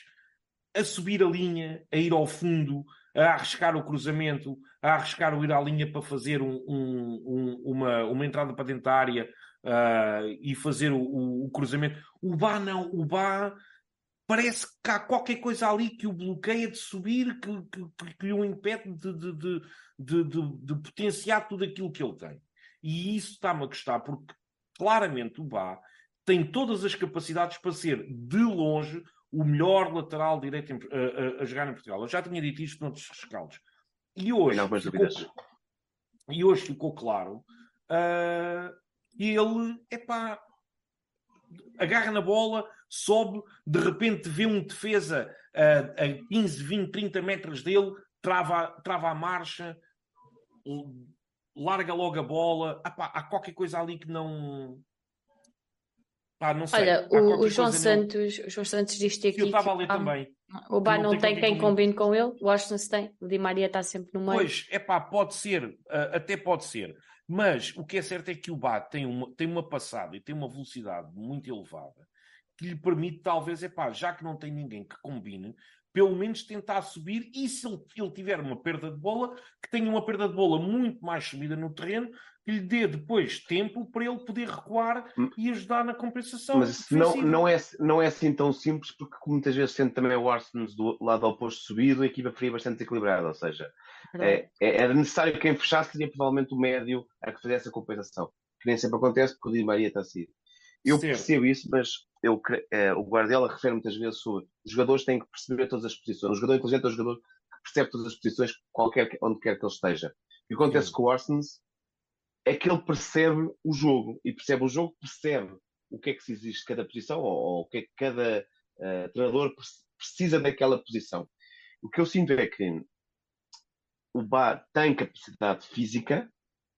a subir a linha, a ir ao fundo, a arriscar o cruzamento, a arriscar o ir à linha para fazer um- um- um- uma, uma entrada para dentro da área ah, e fazer o, o- o cruzamento. O Bá não, o Bá parece que há qualquer coisa ali que o bloqueia de subir, que, que, que- o impede de, de, de, de, potenciar tudo aquilo que ele tem. E isso está-me a gostar, porque claramente o Bá tem todas as capacidades para ser, de longe, o melhor lateral direito em- a, a- a jogar em Portugal. Eu já tinha dito isto noutros rescaldos. E hoje, algumas ficou, e hoje ficou claro. ah, e ele, epá, agarra na bola, sobe, de repente vê um defesa ah, a 15, 20, 30 metros dele, trava, trava a marcha, larga logo a bola. Epá, há qualquer coisa ali que não. Pá, não sei. Olha, o, o João não- Santos, o João Santos diz-te que aqui eu estava a ler também. o Bá Não não, tem tem quem combine com ele, o Washington se tem, o Di Maria está sempre no meio. Pois, é pá, pode ser, ah, até pode ser. Mas o que é certo é que o Bá tem uma, tem uma passada e tem uma velocidade muito elevada que lhe permite, talvez, é pá, já que não tem ninguém que combine, pelo menos tentar subir e se ele, ele tiver uma perda de bola, que tenha uma perda de bola muito mais subida no terreno, que lhe dê depois tempo para ele poder recuar Hum. e ajudar na compensação. Mas isso não, não, é, não é assim tão simples, porque muitas vezes sendo também o Arsenal do lado oposto subido, a equipa fria bastante desequilibrada. Ou seja, é, é- era necessário quem fechasse, seria provavelmente o médio a que fizesse a compensação. Que nem sempre acontece, porque o Di Maria está assim. Eu Certo. percebo isso, mas eu, eh, o Guardiola refere muitas vezes sobre os jogadores têm que perceber todas as posições. O jogador inteligente é o jogador que percebe todas as posições, qualquer, que- onde quer que ele esteja. E o que acontece Sim. com o Orsons é que ele percebe o jogo. E percebe o jogo, percebe o que é que se exige de cada posição ou, ou o que é que cada eh, treinador pre- precisa daquela posição. O que eu sinto é que o Bá tem capacidade física,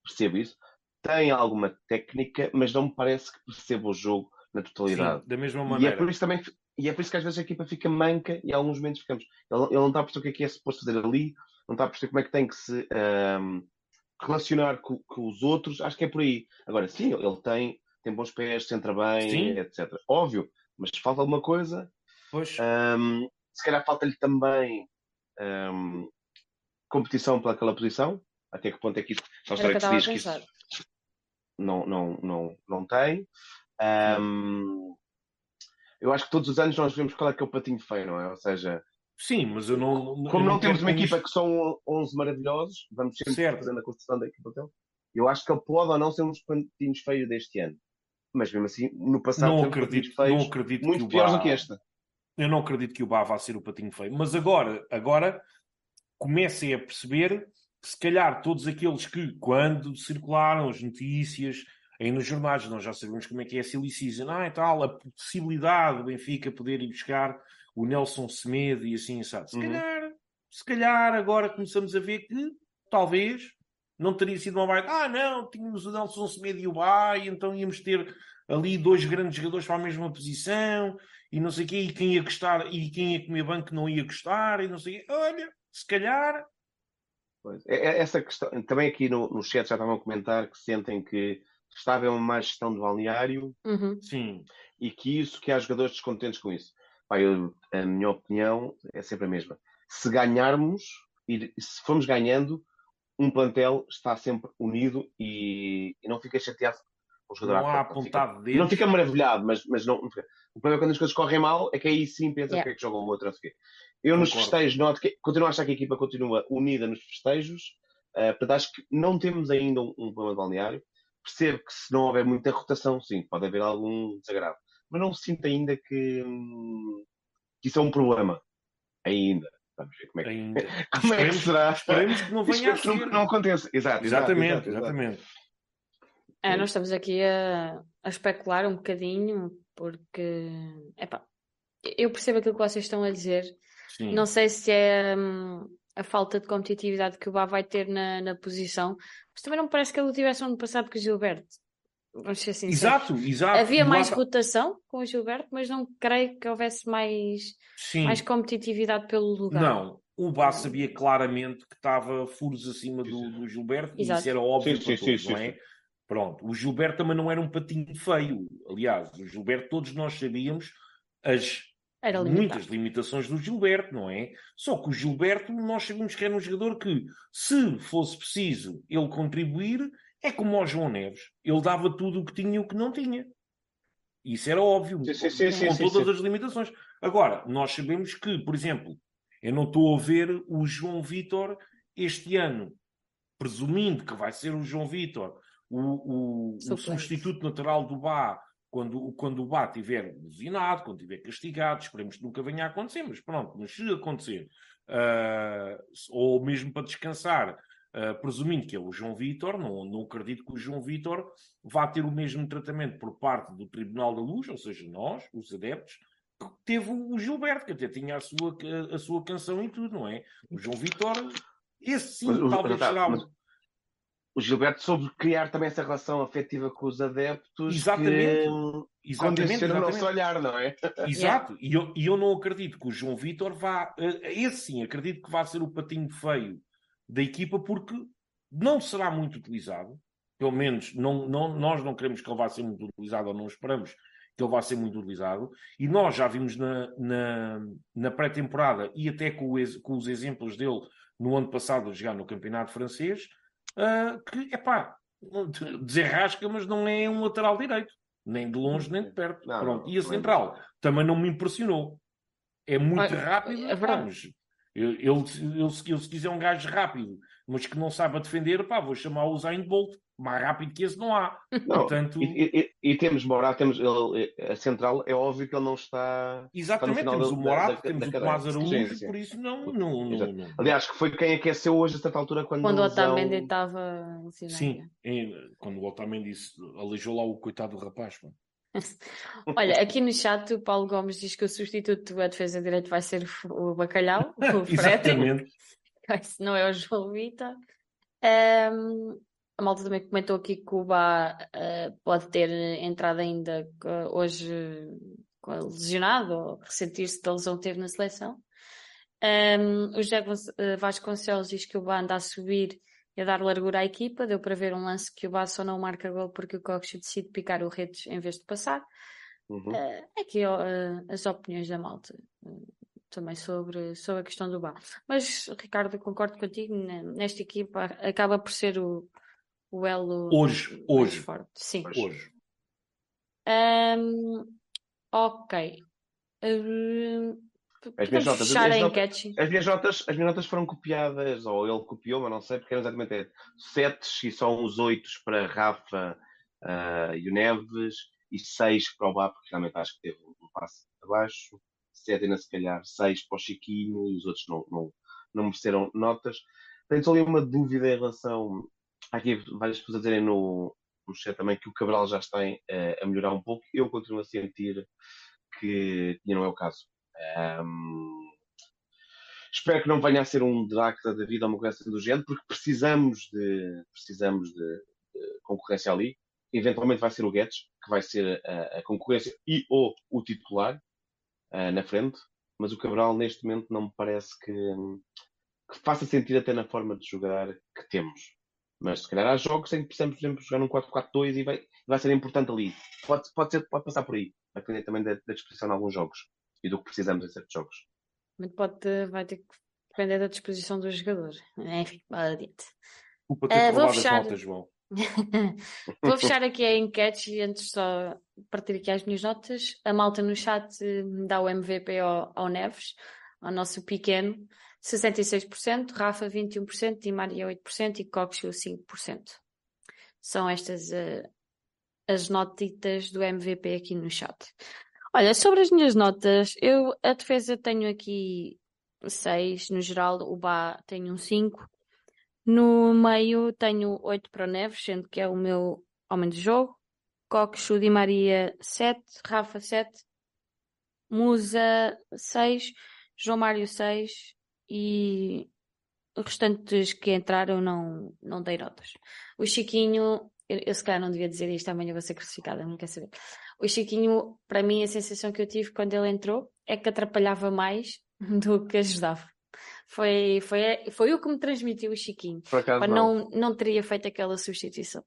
percebo isso, tem alguma técnica, mas não me parece que perceba o jogo na totalidade. Sim, da mesma E é maneira. por isso também e é por isso que às vezes a equipa fica manca e em alguns momentos ficamos. Ele, ele não está a perceber o que é que é suposto fazer ali, não está a perceber como é que tem que se ahm, relacionar com, com os outros. Acho que é por aí. Agora, sim, ele tem, tem bons pés, centra bem, Sim. etc. Óbvio, mas falta alguma coisa. Pois, Ahm, se calhar falta-lhe também ahm, competição pelaquela posição. Até que ponto é que isso. O que se diz que isso não, não, não, não tem. Ahm, eu acho que todos os anos nós vemos qual é que é o patinho feio, não é? Ou seja, sim, mas eu não. como eu não temos uma equipa isto- que são 11 maravilhosos, vamos sempre Certo. fazendo a construção da equipa dele. Eu acho que ele pode ou não ser um dos patinhos feios deste ano. Mas mesmo assim, no passado, Não acredito, feios não acredito muito que o piores Bá- do que este. Eu não acredito que o Bá vá ser o patinho feio. Mas agora, agora comecem a perceber que se calhar todos aqueles que, quando circularam as notícias, aí nos jornais, nós já sabemos como é que é a silly season, ah, e tal, a possibilidade do Benfica poder ir buscar o Nelson Semedo e assim, sabe? Se Uhum. calhar, se calhar agora começamos a ver que talvez não teria sido uma baita. Ah, não, tínhamos o Nelson Semedo e o e então íamos ter ali dois grandes jogadores para a mesma posição e não sei o quê, e quem ia gostar, e quem ia comer banco não ia gostar, e não sei o quê. Olha, se calhar, Pois. É- é Essa questão, também aqui no, no chat já estavam a comentar que sentem que estava uma má gestão do balneário Uhum. sim, e que isso, que há jogadores descontentes com isso. Pá, eu- a minha opinião é sempre a mesma. Se ganharmos, e se formos ganhando, um plantel está sempre unido e, e não fica chateado com o jogador não há apontado dedos. Não fica maravilhado, mas, mas não, não fica. O problema é quando as coisas correm mal, é que aí sim pensa Yeah. porque é que jogam o outro. Eu nos Concordo. festejos noto que continuo a achar que a equipa continua unida nos festejos. Uh, portanto, acho que não temos ainda um, um problema de balneário. Percebo que se não houver muita rotação, sim, pode haver algum desagravo. Mas não sinto ainda que, hum, que isso é um problema. Ainda. Vamos ver como é que, Ainda. como é que Esperemos- será. Esperemos que não venha a não, ser. não aconteça. Exato, Exatamente, exato, exato. exatamente. É, nós estamos aqui a, a especular um bocadinho, porque, epá, eu percebo aquilo que vocês estão a dizer. Sim. Não sei se é hum, a falta de competitividade que o Bá vai ter na, na posição, mas também não me parece que ele o tivesse ano passado com o Gilberto. Vamos ser sinceros. Exato, exato. Havia E lá mais rotação com o Gilberto, mas não creio que houvesse mais, Sim. mais competitividade pelo lugar. Não, o Bá sabia claramente que estava furos acima do, do Gilberto e Exato. isso era óbvio Sim, para sim, todos, sim, não é? sim. Pronto, o Gilberto também não era um patinho feio. Aliás, o Gilberto, todos nós sabíamos as muitas limitações do Gilberto, não é? Só que o Gilberto, nós sabíamos que era um jogador que, se fosse preciso ele contribuir, é como o João Neves. Ele dava tudo o que tinha e o que não tinha. Isso era óbvio, Sim, sim, sim, com sim, todas sim. as limitações. Agora, nós sabemos que, por exemplo, eu não estou a ver o João Vitor este ano, presumindo que vai ser o João Vitor, o, o- o substituto natural do Bá, quando, quando o Bá estiver lesionado, quando estiver castigado, esperemos que nunca venha a acontecer, mas pronto, mas se acontecer, ah, ou mesmo para descansar, ah, presumindo que é o João Vitor, não, não acredito que o João Vitor vá ter o mesmo tratamento por parte do Tribunal da Luz, ou seja, nós, os adeptos, que teve o Gilberto, que até tinha a sua, a sua canção e tudo, não é? O João Vitor, esse sim, Mas talvez tá, será. mas O Gilberto soube criar também essa relação afetiva com os adeptos Exatamente. que Exatamente, condiciona o nosso olhar, não é? Exato, e eu, e eu não acredito que o João Vitor vá. eh, Esse sim, acredito que vá ser o patinho feio da equipa, porque não será muito utilizado. Pelo menos não, não, nós não queremos que ele vá ser muito utilizado, ou não esperamos que ele vá ser muito utilizado. E nós já vimos na, na, na pré-temporada e até com, o com os exemplos dele no ano passado a jogar no Campeonato Francês, ah, que, epá, desenrasca, mas não é um lateral direito. Nem de longe, nem de perto. Não, Pronto. e a é central também não me impressionou. É muito rápido, é verdade. Ele, ele, ele, se quiser um gajo rápido, mas que não saiba defender, pá, vou chamar o Usain Bolt. Mais rápido que esse não há. Não, Portanto, e, e- e temos Morato, temos ele, a central, é óbvio que ele não está. exatamente, está no temos o da- temos da o. Tomás Araújo, por isso não, não, não, não. Aliás, que foi quem aqueceu hoje a certa altura quando, Quando o Otamendi estava Sim, é, quando o Otamendi disse, aleijou lá o coitado do rapaz. Olha, aqui no chat o Paulo Gomes diz que o substituto da defesa de direito vai ser o Bacalhau, o. Exatamente. Esse não é o João Vita. Ahm, a malta também comentou aqui que o Bá ah, pode ter entrado ainda ah, hoje com a lesionado ou ressentir-se da lesão que teve na seleção. Ahm, o José ah, Vasconcelos diz que o Bá anda a subir a dar largura à equipa. Deu para ver um lance que o Bá só não marca gol porque o Coxo decide picar o redes em vez de passar. Uhum. Eh, aqui ó, eh, as opiniões da malta eh, também sobre, sobre a questão do bar. Mas, Ricardo, eu concordo contigo, ne- nesta equipa acaba por ser o, o elo Hoje, mais hoje. forte. Sim. Hoje. Ahm, ok. Ahm, As minhas notas, as a notas-. As minhas notas, as minhas notas foram copiadas, ou ele copiou, mas não sei, porque eram exatamente setes e só uns oitos para Rafa ah, e o Neves, e seis para o Bá, porque realmente acho que teve um passo abaixo, sete ainda se calhar, seis para o Chiquinho, e os outros não, não, não mereceram notas. Tenho só ali uma dúvida em relação. Há aqui várias pessoas a dizerem no, no chat também que o Cabral já está eh, a melhorar um pouco. Eu continuo a sentir que não é o caso. Ahm, espero que não venha a ser um Dracta da vida ou uma coisa assim do género, porque precisamos de, precisamos de, de concorrência ali. Eventualmente vai ser o Guedes, que vai ser a, a concorrência e ou o titular ah, na frente, mas o Cabral neste momento não me parece que, que faça sentido até na forma de jogar que temos. Mas se calhar há jogos em que precisamos, por exemplo, jogar num 4-4-2 e vai, vai ser importante ali. Pode, pode, ser, pode passar por aí. Depender também da, da disposição de alguns jogos e do que precisamos em certos jogos. Mas pode, vai ter que depender da disposição do jogador. Enfim, vai adiante. Desculpa ter Eh, vou as fechar. notas, João. Vou fechar aqui a enquete e antes só partir aqui as minhas notas. A malta no chat eh, dá o MVP ao, ao Neves, ao nosso pequeno, 66%, Rafa 21%, Di Maria 8% e Coxo 5%. São estas eh, as notitas do MVP aqui no chat. Olha, sobre as minhas notas, eu a defesa tenho aqui 6 no geral, o Bá tem um 5. No meio tenho 8 para o Neves, sendo que é o meu homem de jogo. Coxo Di Maria 7, Rafa 7, Musa 6, João Mário 6 e restantes que entraram não, não dei notas. O Chiquinho, eu, eu se calhar não devia dizer isto, amanhã vou ser crucificada, não quer saber. O Chiquinho, para mim, a sensação que eu tive quando ele entrou é que atrapalhava mais do que ajudava. Foi, foi, foi o que me transmitiu o Chiquinho. Por acaso Pá, não. não, não teria feito aquela substituição.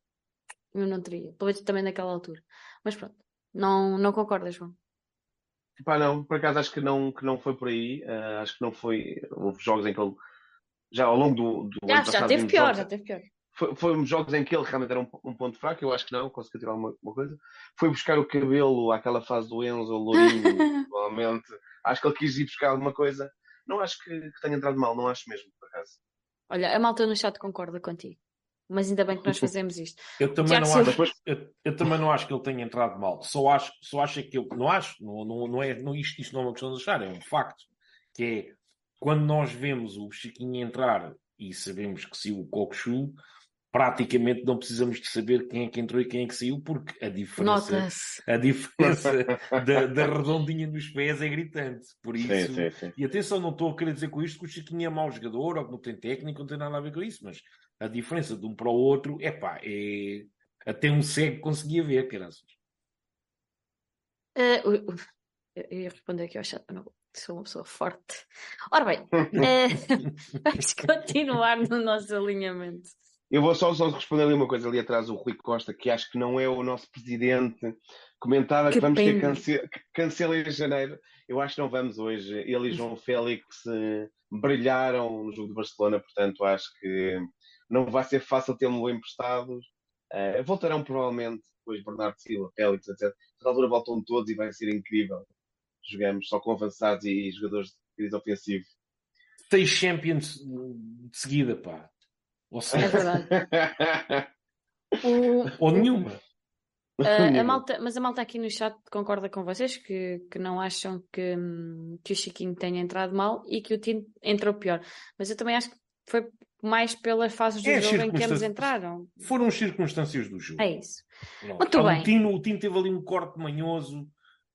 Eu não teria. Pelo menos também naquela altura. Mas pronto. Não, não concordas, João? Pá, não, por acaso acho que não, que não foi por aí. Ah, acho que não foi. Houve jogos em que ele. Já ao longo do, do Já, ano já passado, teve pior, jogos- já teve pior. Foi, foi jogos em que ele realmente era um, um ponto fraco, eu acho que não, conseguiu tirar alguma, alguma coisa. Foi buscar o cabelo àquela fase do Enzo, o Lourinho, provavelmente. Acho que ele quis ir buscar alguma coisa. Não acho que, que tenha entrado mal, não acho mesmo, por acaso. Olha, a malta no chat concorda contigo. Mas ainda bem que nós fazemos isto. Eu também, não acho, eu, eu também não acho que ele tenha entrado mal. Só acho, só acho é que eu não acho, não, não, não é, não, isto, isto não é uma questão de achar, é um facto. Que é quando nós vemos o Chiquinho entrar e sabemos que saiu o Coxu, praticamente não precisamos de saber quem é que entrou e quem é que saiu, porque a diferença, a diferença da, da redondinha nos pés é gritante. Por isso, Sim, sim, sim. e atenção, não estou a querer dizer com isto que o Chiquinho é mau jogador ou que não tem técnica, não tem nada a ver com isso, mas a diferença de um para o outro, epá, é até um cego conseguia ver, caraças. Eh, o- o- eu ia responder aqui ao chat, mas não vou. Sou uma pessoa forte. Ora bem, eh, vamos continuar no nosso alinhamento. Eu vou só, só responder ali uma coisa ali atrás, o Rui Costa, que acho que não é o nosso presidente, comentava que, Que vamos ter cance que cancela em janeiro. Eu acho que não vamos hoje. Ele e João Félix eh, brilharam no jogo de Barcelona, portanto acho que não vai ser fácil tê-lo emprestados. Eh, voltarão provavelmente depois Bernardo Silva, Félix, etc. A altura voltam todos e vai ser incrível. Jogamos só com avançados e jogadores de crise ofensivo. seis Champions de seguida, pá. Ou É seja, verdade. O- ou nenhuma. a- a malta, mas a malta aqui no chat concorda com vocês que, que não acham que, que o Chiquinho tenha entrado mal e que o Tino entrou pior. Mas eu também acho que foi mais pelas fases do É, jogo em que ambos entraram. Foram as circunstâncias do jogo. É isso. Não. Muito um bem. Tino, o Tino teve ali um corte manhoso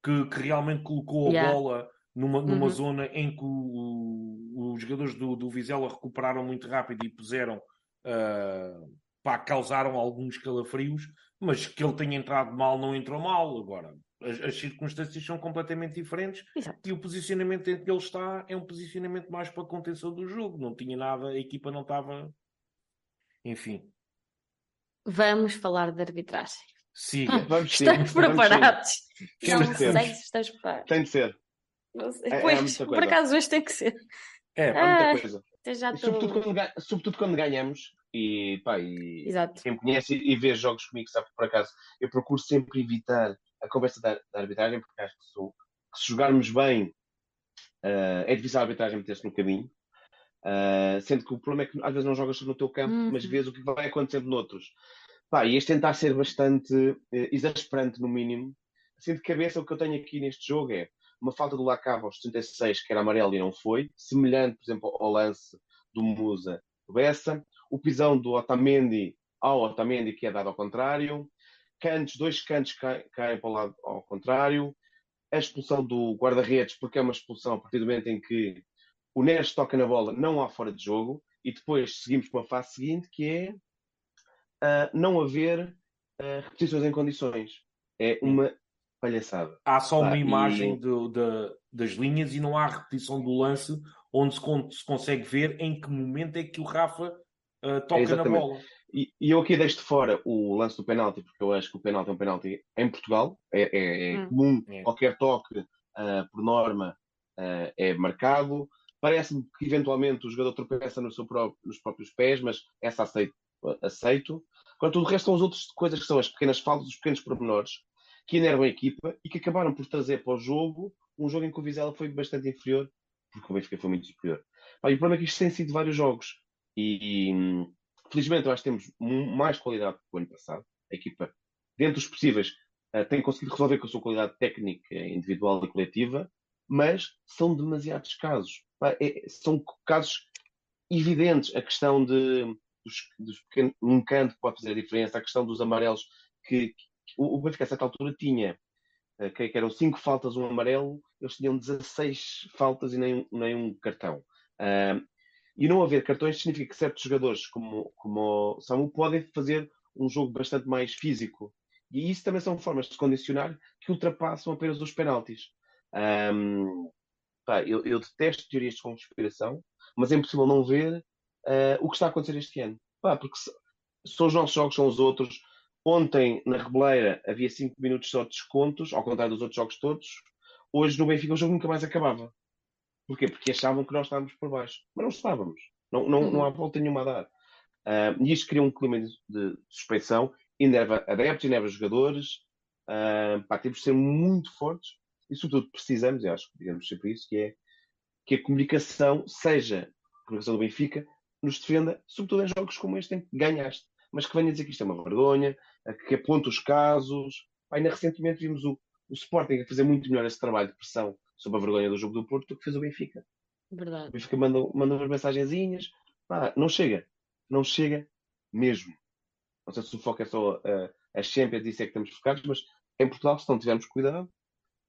que, que realmente colocou a Yeah. bola numa, numa Uhum. zona em que o- os jogadores do, do Vizela recuperaram muito rápido e puseram, ah, pá, causaram alguns calafrios, mas que ele tenha entrado mal, não entrou mal. Agora, as, as circunstâncias são completamente diferentes Exato. e o posicionamento em que ele está é um posicionamento mais para a contenção do jogo. Não tinha nada, a equipa não estava. Enfim, Vamos falar de arbitragem. siga. Vamos sim, Estamos vamos sim. preparados. Não sei se estamos preparados. Tem de ser. Não sei. É- é Pois, por acaso hoje tem que ser. É, É Ah, muita coisa. Já estou. sobretudo, quando, sobretudo quando ganhamos, e, pá, e quem me conhece e vê jogos comigo sabe que por acaso eu procuro sempre evitar a conversa da, da arbitragem, porque acho que, sou- que se jogarmos bem eh, é difícil a arbitragem meter-se no caminho. Eh, sendo que o problema é que às vezes não jogas no teu campo, Uhum. mas vês o que vai acontecendo noutros. Pá, e este tentar ser bastante eh, exasperante, no mínimo. Assim de cabeça, o que eu tenho aqui neste jogo é uma falta do Lacava aos 36, que era amarelo e não foi, semelhante, por exemplo, ao lance do Musa Bessa, o pisão do Otamendi ao Otamendi, que é dado ao contrário, cantos, dois cantos caem, para o lado ao contrário, a expulsão do guarda-redes, porque é uma expulsão a partir do momento em que o Neres toca na bola, não há fora de jogo, e depois seguimos para a fase seguinte, que é ah, não haver ah, repetições em condições. É uma palhaçada. há só uma e- imagem do- da- das linhas e não há repetição do lance onde se, con- se consegue ver em que momento é que o Rafa ah, toca na Exatamente. bola. E, e eu aqui deixo de fora o lance do penalti, porque eu acho que o penalti é um penalti em Portugal. É, é- é Hum. comum, É. qualquer toque, ah, por norma, ah, é marcado. Parece-me que eventualmente o jogador tropeça no seu pró- nos próprios pés, mas essa aceito. aceito. Agora, tudo o resto são as outras coisas que são as pequenas faltas, os pequenos pormenores que enervam a equipa e que acabaram por trazer para o jogo um jogo em que o Vizela foi bastante inferior, porque o Benfica foi muito superior. Pá, e o problema é que isto tem sido vários jogos. E, e, felizmente eu acho que temos mais qualidade que o ano passado. A equipa, dentro dos possíveis, eh, tem conseguido resolver com a sua qualidade técnica, individual e coletiva, mas são demasiados casos. Pá, é- são casos evidentes. A questão de, dos, dos um canto que pode fazer a diferença, a questão dos amarelos, que o, Benfica a certa altura tinha, eh, que, eram 5 faltas, um amarelo, eles tinham 16 faltas e nem, um- nem um cartão. E não haver cartões significa que certos jogadores, como, como o Samu, podem fazer um jogo bastante mais físico. E isso também são formas de condicionar que ultrapassam apenas os penaltis. Ahm, pá, eu, eu detesto teorias de conspiração, mas é impossível não ver ah, o que está a acontecer este ano. Pá, porque se, são os nossos jogos, são os outros. Ontem, na Rebeleira, havia 5 minutos só de descontos, ao contrário dos outros jogos todos. Hoje, no Benfica, o jogo nunca mais acabava. Porquê? Porque achavam que nós estávamos por baixo. Mas não estávamos. Não, não, não há volta nenhuma a dar. Ah, e isto cria um clima de, de suspeição, enerva adeptos, enerva jogadores. Ah, pá, temos de ser muito fortes e, sobretudo, precisamos, e acho que digamos sempre isso, que é que a comunicação seja, a comunicação do Benfica, nos defenda, sobretudo em jogos como este em que ganhaste, mas que venha dizer que isto é uma vergonha, que aponte os casos. Ainda recentemente vimos o, o Sporting a fazer muito melhor esse trabalho de pressão sobre a vergonha do jogo do Porto do que fez o Benfica. Verdade. O Benfica manda, manda umas mensagenzinhas, pá, não chega, não chega mesmo. Não sei se o foco é só uh, a Champions, isso é que estamos focados, mas em Portugal, se não tivermos cuidado,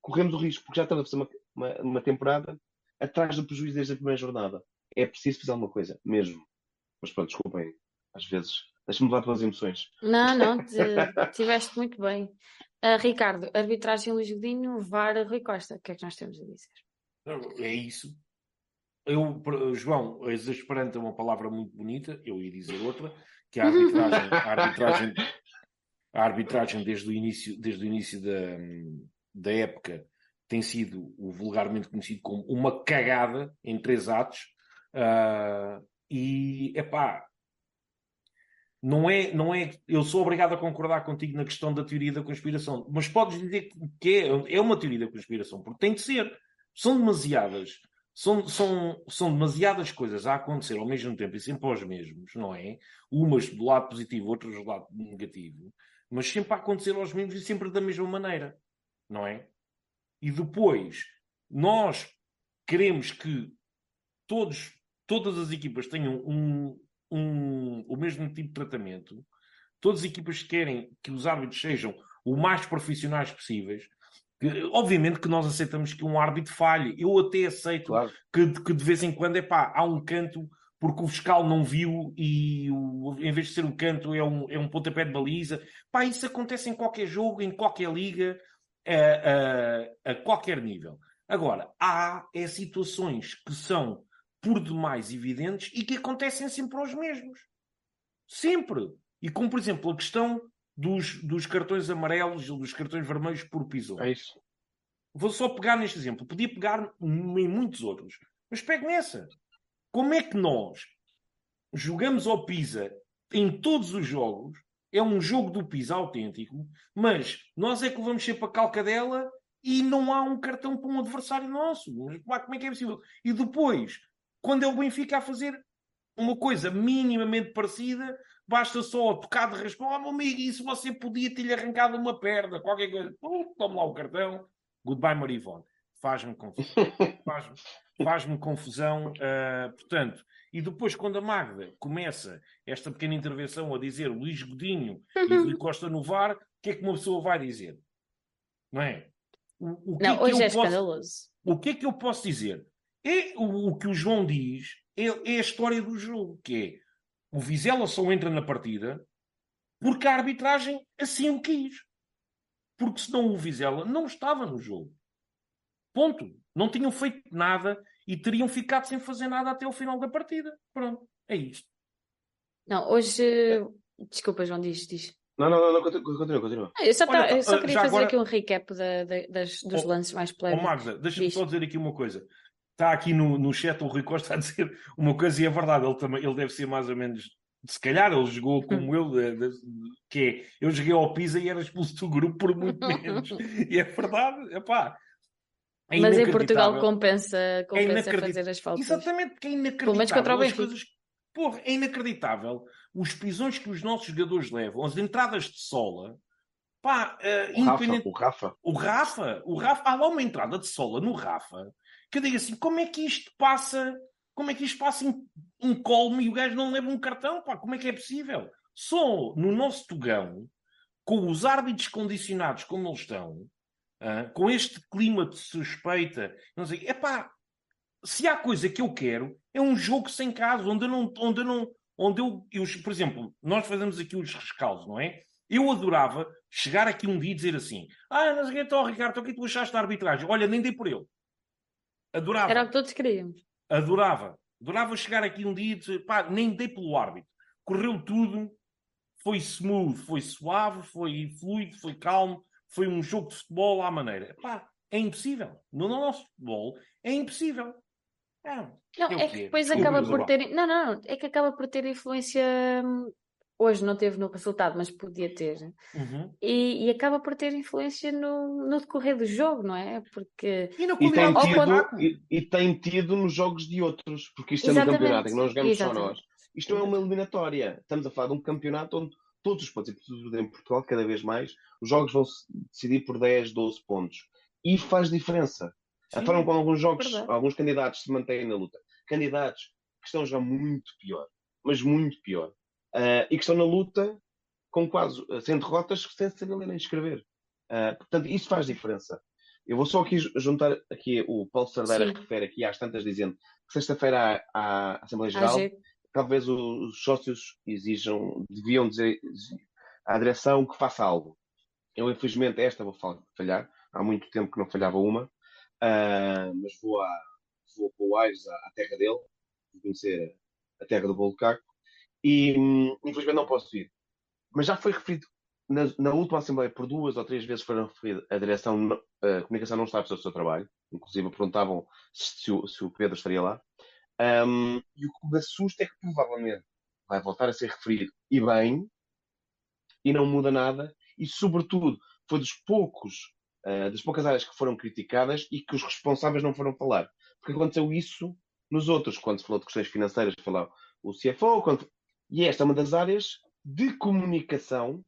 corremos o risco, porque já estamos a fazer uma, uma, uma temporada atrás do prejuízo desde a primeira jornada. É preciso fazer alguma coisa, mesmo. Mas pronto, desculpem, às vezes deixa-me levar pelas emoções. Não, não, te- tiveste muito bem. Ah, Ricardo, arbitragem Luís Godinho, VAR Rui Costa. O que é que nós temos a dizer? É isso. Eu, João, exasperante é uma palavra muito bonita, eu ia dizer outra, que a arbitragem, a arbitragem, a arbitragem desde o início, desde o início da, da época tem sido o vulgarmente conhecido como uma cagada em três atos. Ah, e, epá, não é, não é. Eu sou obrigado a concordar contigo na questão da teoria da conspiração, mas podes dizer que é, é uma teoria da conspiração, porque tem de ser. São demasiadas. são, são, são demasiadas coisas a acontecer ao mesmo tempo e sempre aos mesmos, não é? Umas do lado positivo, outras do lado negativo, mas sempre a acontecer aos mesmos e sempre da mesma maneira, não é? E depois, nós queremos que todos, todas as equipas tenham um, um, o mesmo tipo de tratamento, todas as equipas querem que os árbitros sejam o mais profissionais possíveis, Obviamente que nós aceitamos que um árbitro falhe. Eu até aceito claro. que, que, de vez em quando é pá, há um canto porque o fiscal não viu e o, em vez de ser um canto é um, é um pontapé de baliza. Pá, isso acontece em qualquer jogo, em qualquer liga, a, a, a qualquer nível. Agora, há é, situações que são por demais evidentes e que acontecem sempre aos mesmos. Sempre. E como, por exemplo, a questão dos, dos cartões amarelos ou dos cartões vermelhos por pisou. É isso. Vou só pegar neste exemplo. Podia pegar em muitos outros. Mas pego nessa. Como é que nós jogamos ao Pisa em todos os jogos? É um jogo do Pisa autêntico, mas nós é que vamos ser para a calcadela e não há um cartão para um adversário nosso. Como é que é possível? E depois, quando é o Benfica a fazer uma coisa minimamente parecida, basta só tocar de raspão. Oh, meu amigo, isso você podia ter-lhe arrancado uma perna, qualquer coisa. Pum, tome lá o cartão. Goodbye, Marivone. Faz-me confusão. Faz-me faz confusão. Uh, portanto, e depois, quando a Magda começa esta pequena intervenção a dizer Luís Godinho e Rui Costa no VAR, o que é que uma pessoa vai dizer? Não é? O, o que não, é hoje é posso, escandaloso. O que é que eu posso dizer? É o, o que o João diz, é, é a história do jogo, que é o Vizela só entra na partida porque a arbitragem assim o quis. Porque senão o Vizela não estava no jogo. Ponto. Não tinham feito nada e teriam ficado sem fazer nada até o final da partida. Pronto. É isto. Não, hoje. Desculpa, João, diz, diz. Não, não, não, continua, continua. Ah, eu só, Olha, eu só queria fazer agora... aqui um recap da, da, das, dos oh, lances mais polémicos. Oh, Magda, deixa-me só dizer aqui uma coisa está aqui no, no chat o Rui Costa a dizer uma coisa e é verdade, ele, também, ele deve ser mais ou menos. Se calhar ele jogou como eu, de, de, que é, eu joguei ao Pisa e era expulso do grupo por muito menos. e é verdade, epá. É Mas em Portugal compensa, compensa é fazer as faltas. Exatamente, porque é inacreditável. contra o Coisas... Porra, é inacreditável os pisões que os nossos jogadores levam, as entradas de sola. Pá, uh, o, independente... Rafa, o Rafa. O Rafa, o Rafa. Há lá uma entrada de sola no Rafa que eu digo assim, como é que isto passa, como é que isto passa em, em colmo e o gajo não leva um cartão, pá, como é que é possível? Só no nosso Tugão, com os árbitros condicionados como eles estão, com este clima de suspeita, não sei, é pá, se há coisa que eu quero, é um jogo sem caso, onde eu não, onde eu não, onde eu, eu por exemplo, nós fazemos aqui os rescaldos, não é? Eu adorava chegar aqui um dia e dizer assim: Ah, não sei o que, então, Ricardo, o que tu achaste da arbitragem? Olha, nem dei por ele. Adorava. Era o que todos queríamos. Adorava. Adorava chegar aqui um dia e dizer, pá, nem dei pelo árbitro. Correu tudo, foi smooth, foi suave, foi fluido, foi calmo, foi um jogo de futebol à maneira. Pá, é impossível. No nosso futebol é impossível. É, não, é, é que depois acaba por ter. Não, não, é que acaba por ter influência hum, hoje não teve no resultado, mas podia ter, uhum. e, e, acaba por ter influência no, no decorrer do jogo, não é? Porque e, e, tem tido, quando... e, e, tem tido nos jogos de outros, porque isto Exatamente. é um campeonato em que não jogamos Exatamente. só nós. Isto não é uma eliminatória. Estamos a falar de um campeonato onde todos os pontos, e em Portugal, cada vez mais, os jogos vão se decidir por 10, 12 pontos. E faz diferença. Sim, a forma como alguns jogos, verdade. alguns candidatos se mantêm na luta. Candidatos que estão já muito pior, mas muito pior uh, e que estão na luta com quase sem derrotas sem saber ler nem escrever. Uh, portanto, isso faz diferença. Eu vou só aqui juntar aqui o Paulo Sardeira que refere aqui às tantas dizendo que sexta-feira há Assembleia Geral, talvez os sócios exijam, deviam dizer à direção que faça algo. Eu, infelizmente, esta vou falhar. Há muito tempo que não falhava uma, uh, mas vou, a, vou para o Aires, à, terra dele, conhecer a terra do bolo caco, e infelizmente não posso ir. Mas já foi referido na, na, última Assembleia, por duas ou três vezes foram a direção, a comunicação não está a fazer o seu trabalho. Inclusive perguntavam se, o, se o, Pedro estaria lá. Um, e o que me assusta é que provavelmente vai voltar a ser referido e bem, e não muda nada, e sobretudo foi dos poucos, uh, das poucas áreas que foram criticadas e que os responsáveis não foram falar. que aconteceu isso nos outros, quando se falou de questões financeiras, falou o CFO, quando... e esta é uma das áreas de comunicação,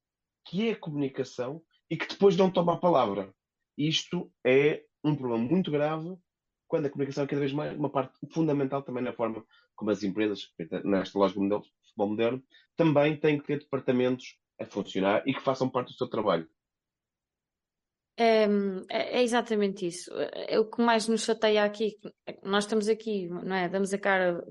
que é comunicação, e que depois não toma a palavra. Isto é um problema muito grave quando a comunicação é cada vez mais uma parte fundamental também na forma como as empresas, nesta lógica de futebol moderno, também têm que ter departamentos a funcionar e que façam parte do seu trabalho. É, é, exatamente isso. É o que mais nos chateia aqui. Nós estamos aqui, não é? Damos a cara,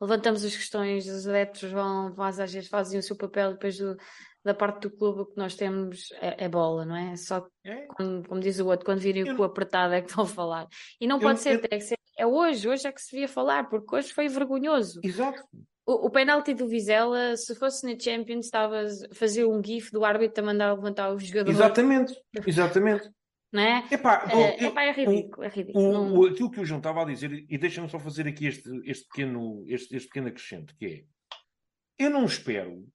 levantamos as questões, os adeptos vão, às agências, fazem o seu papel, depois do, da parte do clube o que nós temos é, é bola, não é? Só é. Quando, como diz o outro, quando virem o cu apertado é que vão falar. E não eu, pode ser, eu... que ser, é hoje, hoje é que se devia falar, porque hoje foi vergonhoso. Exato. O, o penalti do Vizela, se fosse na Champions, estava a fazer um gif do árbitro a mandar levantar os jogadores. Exatamente, exatamente. Não é? Epá, é, epá, é ridículo, é ridículo. O, o, aquilo que o João estava a dizer, e deixa-me só fazer aqui este, este, pequeno, este, este pequeno acrescente, que é eu não espero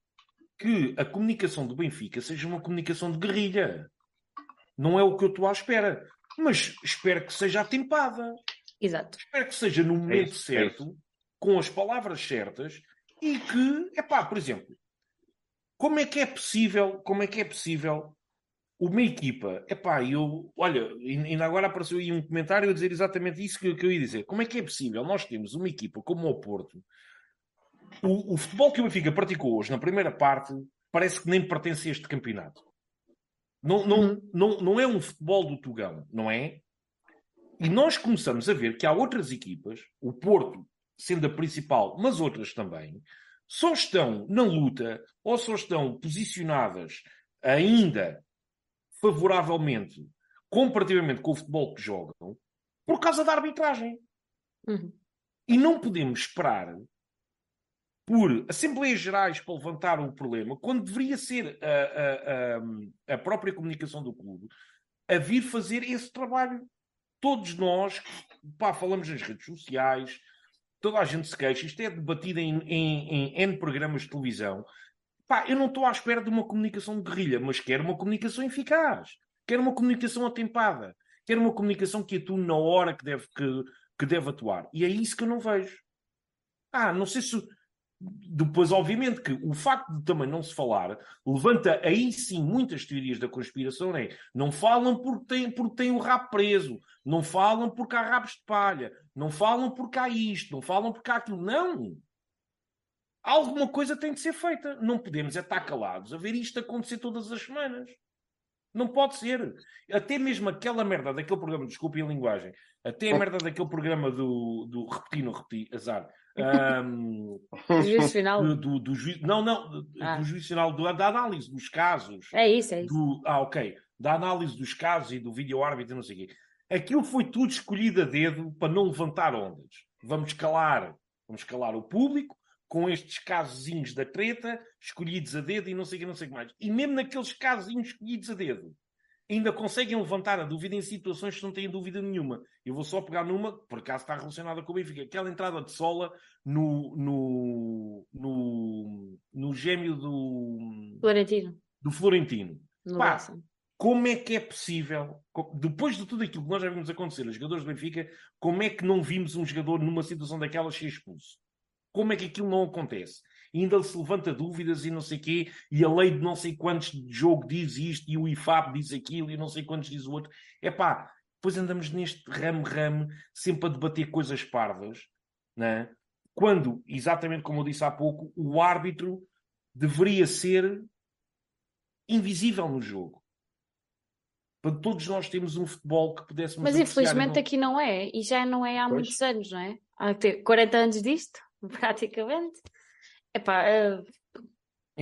que a comunicação do Benfica seja uma comunicação de guerrilha. Não é o que eu estou à espera. Mas espero que seja atempada. Exato. Espero que seja no momento é isso, certo, é com as palavras certas e que, é pá, por exemplo, como é que é possível, como é que é possível uma equipa, é pá, eu, olha, ainda agora apareceu aí um comentário a dizer exatamente isso que, que eu ia dizer. Como é que é possível nós temos uma equipa como o Porto, o, o, futebol que o Benfica praticou hoje na primeira parte parece que nem pertence a este campeonato. Não, não, uhum. não, não é um futebol do Tugão, não é? E nós começamos a ver que há outras equipas, o Porto sendo a principal, mas outras também, só estão na luta ou só estão posicionadas ainda favoravelmente comparativamente com o futebol que jogam por causa da arbitragem. Uhum. E não podemos esperar por Assembleias Gerais para levantar o problema, quando deveria ser a, a, a, a, própria comunicação do clube a vir fazer esse trabalho. Todos nós, pá, falamos nas redes sociais, toda a gente se queixa, isto é debatido em, em, em N programas de televisão. Pá, eu não estou à espera de uma comunicação de guerrilha, mas quero uma comunicação eficaz, quero uma comunicação atempada, quero uma comunicação que atue na hora que deve, que, que deve atuar. E é isso que eu não vejo. Ah, não sei se depois, obviamente, que o facto de também não se falar levanta aí sim muitas teorias da conspiração. É, não falam porque têm, porque têm o rabo preso, não falam porque há rabos de palha, não falam porque há isto, não falam porque há aquilo. Não! Alguma coisa tem de ser feita. Não podemos é estar calados a ver isto acontecer todas as semanas. Não pode ser. Até mesmo aquela merda daquele programa, desculpem a linguagem, até a merda daquele programa do, do repetir, não repetir, azar, um, juízo final? Do, do, do juízo, não, não, ah. do juízo final, do, da análise dos casos. É isso, é isso. Do, ah, ok. Da análise dos casos e do vídeo árbitro não sei o quê. Aquilo foi tudo escolhido a dedo para não levantar ondas. Vamos calar, vamos calar o público com estes casozinhos da treta, escolhidos a dedo e não sei o que, não sei o que mais. E mesmo naqueles casozinhos escolhidos a dedo, ainda conseguem levantar a dúvida em situações que não têm dúvida nenhuma. Eu vou só pegar numa, por acaso está relacionada com o Benfica, aquela entrada de sola no, no, no, no gêmeo do Florentino. Do Florentino. Pá, como é que é possível, depois de tudo aquilo que nós já vimos acontecer os jogadores do Benfica, como é que não vimos um jogador numa situação daquelas ser expulso? Como é que aquilo não acontece? ainda se levanta dúvidas e não sei quê, e a lei de não sei quantos de jogo diz isto, e o IFAP diz aquilo, e não sei quantos diz o outro. É pá, depois andamos neste ramo-ramo, sempre a debater coisas parvas, né? quando, exatamente como eu disse há pouco, o árbitro deveria ser invisível no jogo. Para todos nós temos um futebol que pudéssemos. Mas infelizmente aqui não é, e já não é há pois. muitos anos, não é? Há 40 anos disto, praticamente. Epá, uh,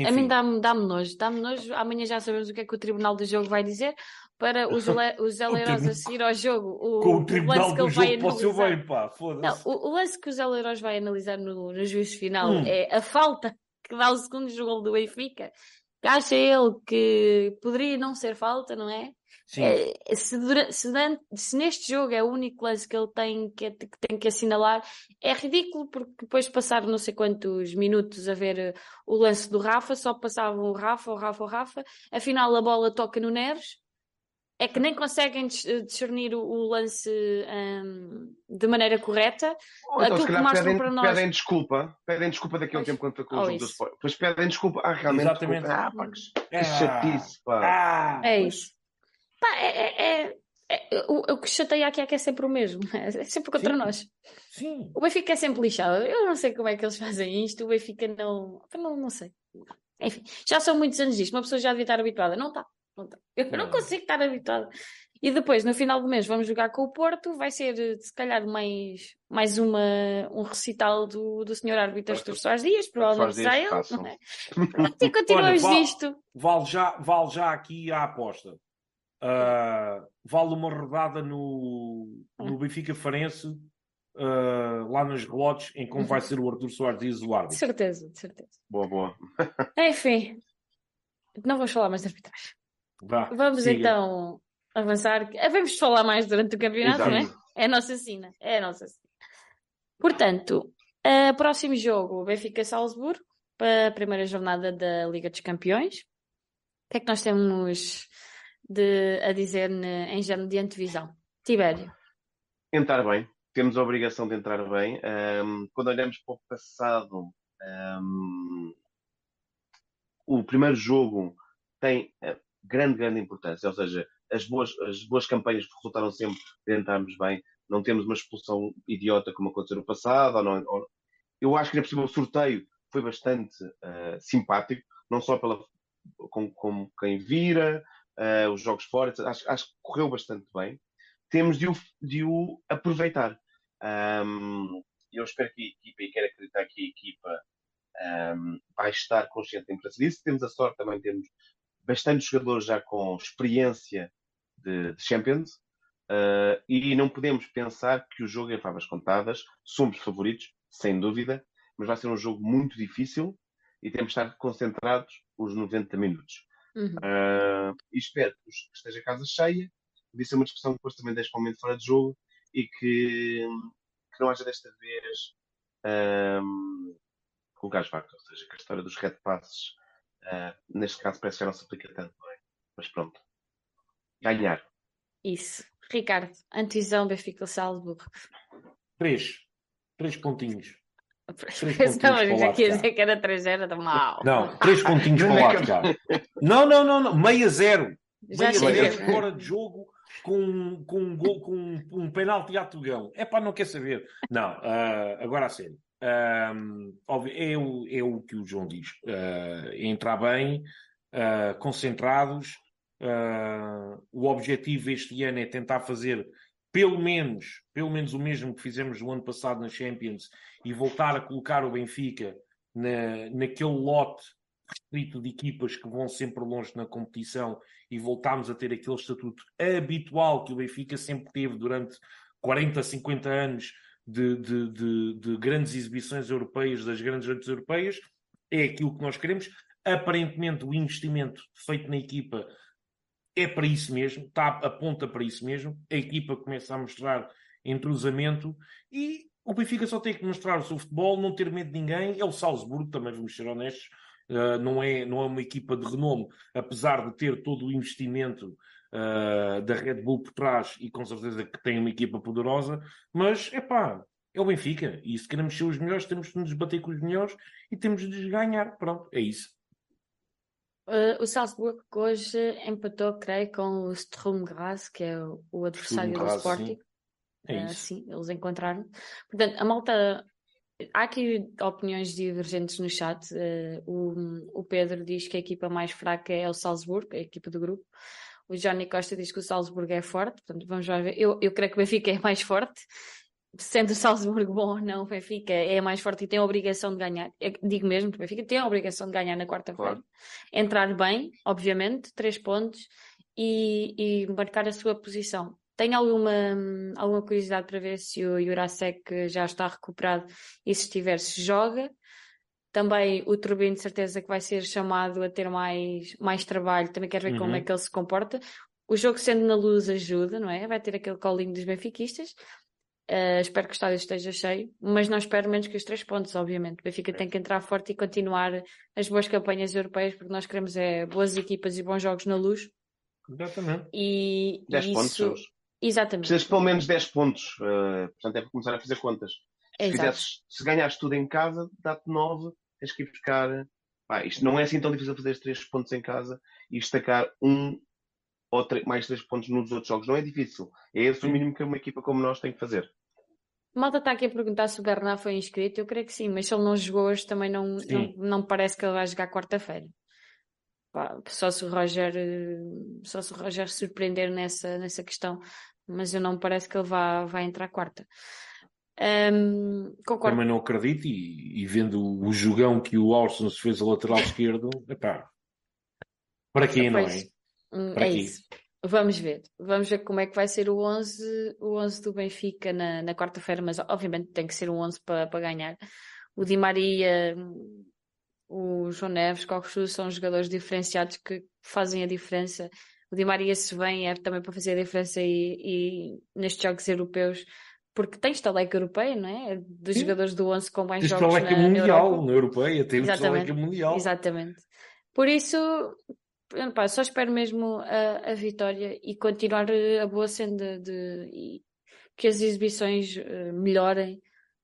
a mim dá-me dá nojo, dá-me nojo. Amanhã já sabemos o que é que o Tribunal do Jogo vai dizer para os, os Eleiros a seguir ao jogo. O, Com o Tribunal o do Jogo para o seu bem, pá, foda-se. Não, o, o, lance que os Eleiros vai analisar no, no juízo final hum. é a falta que dá o segundo jogo do Benfica. Acha ele que poderia não ser falta, não é? É, se, durante, se, durante, se, neste jogo é o único lance que ele tem que, que, tem que assinalar, é ridículo porque depois de passar não sei quantos minutos a ver eh, o lance do Rafa, só passavam o Rafa, o Rafa, o Rafa, afinal a bola toca no Neres é que nem conseguem dis- discernir o, o lance hum, de maneira correta. Ou então, Aquilo que mostram pedem, para nós- pedem desculpa. Pedem desculpa daquele Pois. tempo quando foi com o Ou jogo do. Sport. Depois pedem desculpa. Ah, realmente. Exatamente. desculpa. Ah, pá, que, que Ah. chatice, pá. Ah, É pois. isso. Pá, é, é- é- é- o, o que chateia aqui é que é sempre o mesmo. É sempre contra Sim. nós. Sim. O Benfica é sempre lixado. Eu não sei como é que eles fazem isto. O Benfica não. Não, não sei. Enfim, já são muitos anos disto. Uma pessoa já devia estar habituada. Não está. Não está. Eu não consigo estar habituada. E depois, no final do mês, vamos jogar com o Porto. Vai ser, eh, se calhar, mais, mais uma, um recital do, do senhor árbitro Artur Soares Dias. Provavelmente será ele. não é? E continuamos Olha, vá- disto. Vale já, vale já aqui a aposta. Ah, vale uma rodada no, no Benfica Farense, ah, lá nos relotes, em como vai ser o Arthur Soares Dias o De certeza, de certeza. Boa, boa. Enfim, não vamos falar mais de arbitragem. Vá, Vamos siga. então avançar. Ah, Vamos falar mais durante o campeonato, Exato. não é? É a nossa sina. É a nossa sina. Portanto, uh, próximo jogo, Benfica-Salzburgo, para a primeira jornada da Liga dos Campeões. O que é que nós temos de, a dizer em género de antevisão? Tibério. Entrar bem. Temos a obrigação de entrar bem. Ahm, quando olhamos para o passado, ahm, o primeiro jogo tem eh, grande, grande importância. Ou seja, as boas, as boas campanhas resultaram sempre de entrarmos bem. Não temos uma expulsão idiota como aconteceu no passado. Ou não, ou- Eu acho que, por cima, o sorteio foi bastante ah, simpático. Não só pela, com quem vira, ah, os jogos fora. Acho, acho que correu bastante bem temos de o, de o aproveitar. Ahm, eu espero que a equipa, e quero acreditar que a equipa ahm, vai estar consciente em fazer isso. Temos a sorte também de termos bastantes jogadores já com experiência de, de Champions ah, e não podemos pensar que o jogo é favas contadas. Somos favoritos, sem dúvida, mas vai ser um jogo muito difícil e temos de estar concentrados os 90 minutos. Uhum. Ah, e espero que esteja a casa cheia. Podia ser uma discussão que depois também deixe para o momento fora de jogo e que, que não haja desta vez um, lugares vagos. Ou seja, que a história dos red passes, ah, neste caso, parece que já não se aplica tanto, não é? Mas pronto. Ganhar. Isso. Ricardo, antevisão Benfica-Salzburgo. Três. Três pontinhos. Pensava para o que ia dizer que era 3 0 tá mal. Não, três pontinhos para o lado cá. Não, não, não, não. Meia zero. Já Meia zero fora de jogo com, com um gol, com um, um penalti a Tugão. É pá, não quer saber. Não, ah, agora a sério. Ahm, óbvio, é, o, é o que o João diz. É entrar bem, ah, concentrados. O objetivo este ano é tentar fazer pelo menos, pelo menos o mesmo que fizemos no ano passado na Champions e voltar a colocar o Benfica na, naquele lote restrito de equipas que vão sempre longe na competição e voltarmos a ter aquele estatuto habitual que o Benfica sempre teve durante 40, 50 anos de, de, de, de grandes exibições europeias, das grandes noites europeias, é aquilo que nós queremos. Aparentemente, o investimento feito na equipa é para isso mesmo, está, aponta para isso mesmo. A equipa começa a mostrar entrosamento e o Benfica só tem que mostrar o seu futebol, não ter medo de ninguém. É o Salzburgo, também vamos ser honestos, uh, não, é, não é uma equipa de renome, apesar de ter todo o investimento uh, da Red Bull por trás e com certeza que tem uma equipa poderosa, mas é pá. É o Benfica, e se queremos ser os melhores, temos de nos bater com os melhores e temos de ganhar. Pronto, é isso. Uh, o Salzburgo hoje empatou, creio, com o Sturm Graz, que é o, o adversário Sturm do Graz, Sporting. É Uh, sim, eles encontraram. Portanto, a malta. Há aqui opiniões divergentes no chat. Uh, o, o Pedro diz que a equipa mais fraca é o Salzburgo, a equipa do grupo. O Johnny Costa diz que o Salzburgo é forte. Portanto, vamos lá ver. Eu, eu creio que o Benfica é mais forte. Sendo Salzburgo bom ou não, o Benfica é mais forte e tem a obrigação de ganhar. Eu digo mesmo que o Benfica tem a obrigação de ganhar na quarta-feira. Claro. Entrar bem, obviamente, três pontos e, e marcar a sua posição. Tenho alguma, alguma curiosidade para ver se o Jurasek já está recuperado e se estiver, se joga. Também o Turbino, de certeza que vai ser chamado a ter mais, mais trabalho. Também quero ver como Uhum. é que ele se comporta. O jogo sendo na luz ajuda, não é? Vai ter aquele colinho dos benfiquistas. Uh, espero que o estádio esteja cheio, mas não espero menos que os três pontos, obviamente. O Benfica tem que entrar forte e continuar as boas campanhas europeias, porque nós queremos é boas equipas e bons jogos na luz. Exatamente. E, 10 e pontos. isso. Jorge. Exatamente. Precisas de pelo menos 10 pontos. eh, portanto, é para começar a fazer contas. Se, Exato. fizesses, se ganhares tudo em casa, dá-te 9. Tens que ir buscar. Pá, isto não é assim tão difícil fazer 3 pontos em casa e destacar um ou tre- mais 3 pontos nos outros jogos. Não é difícil. É esse o mínimo que uma equipa como nós tem que fazer. Malta está aqui a perguntar se o Bernard foi inscrito. Eu creio que sim, mas se ele não jogou hoje, também não, não, não parece que ele vai jogar quarta-feira. Só se o Roger, eh, só se o Roger surpreender nessa, nessa questão, mas eu não parece que ele vá, vai entrar quarta. Concordo. Também não acredito e, e vendo o jogão que o se fez a lateral esquerdo, epá, para quê, não é? hum, Para é quê? isso. Vamos ver. Vamos ver como é que vai ser o 11, o 11 do Benfica na, na quarta-feira, mas obviamente tem que ser um 11 para para ganhar. O Di Maria, o João Neves, Cocu são jogadores diferenciados que fazem a diferença. O Di Maria, se vem, é também para fazer a diferença e, e nestes jogos europeus, porque tem estaleca europeia, não é? Dos Sim. jogadores do 11 com mais Tens jogos estaleca na, na mundial, Europa. na Europeia, temos estaleca mundial. Exatamente. Por isso, pá, só espero mesmo a, a vitória e continuar eh, a boa senda de, e que as exibições eh, melhorem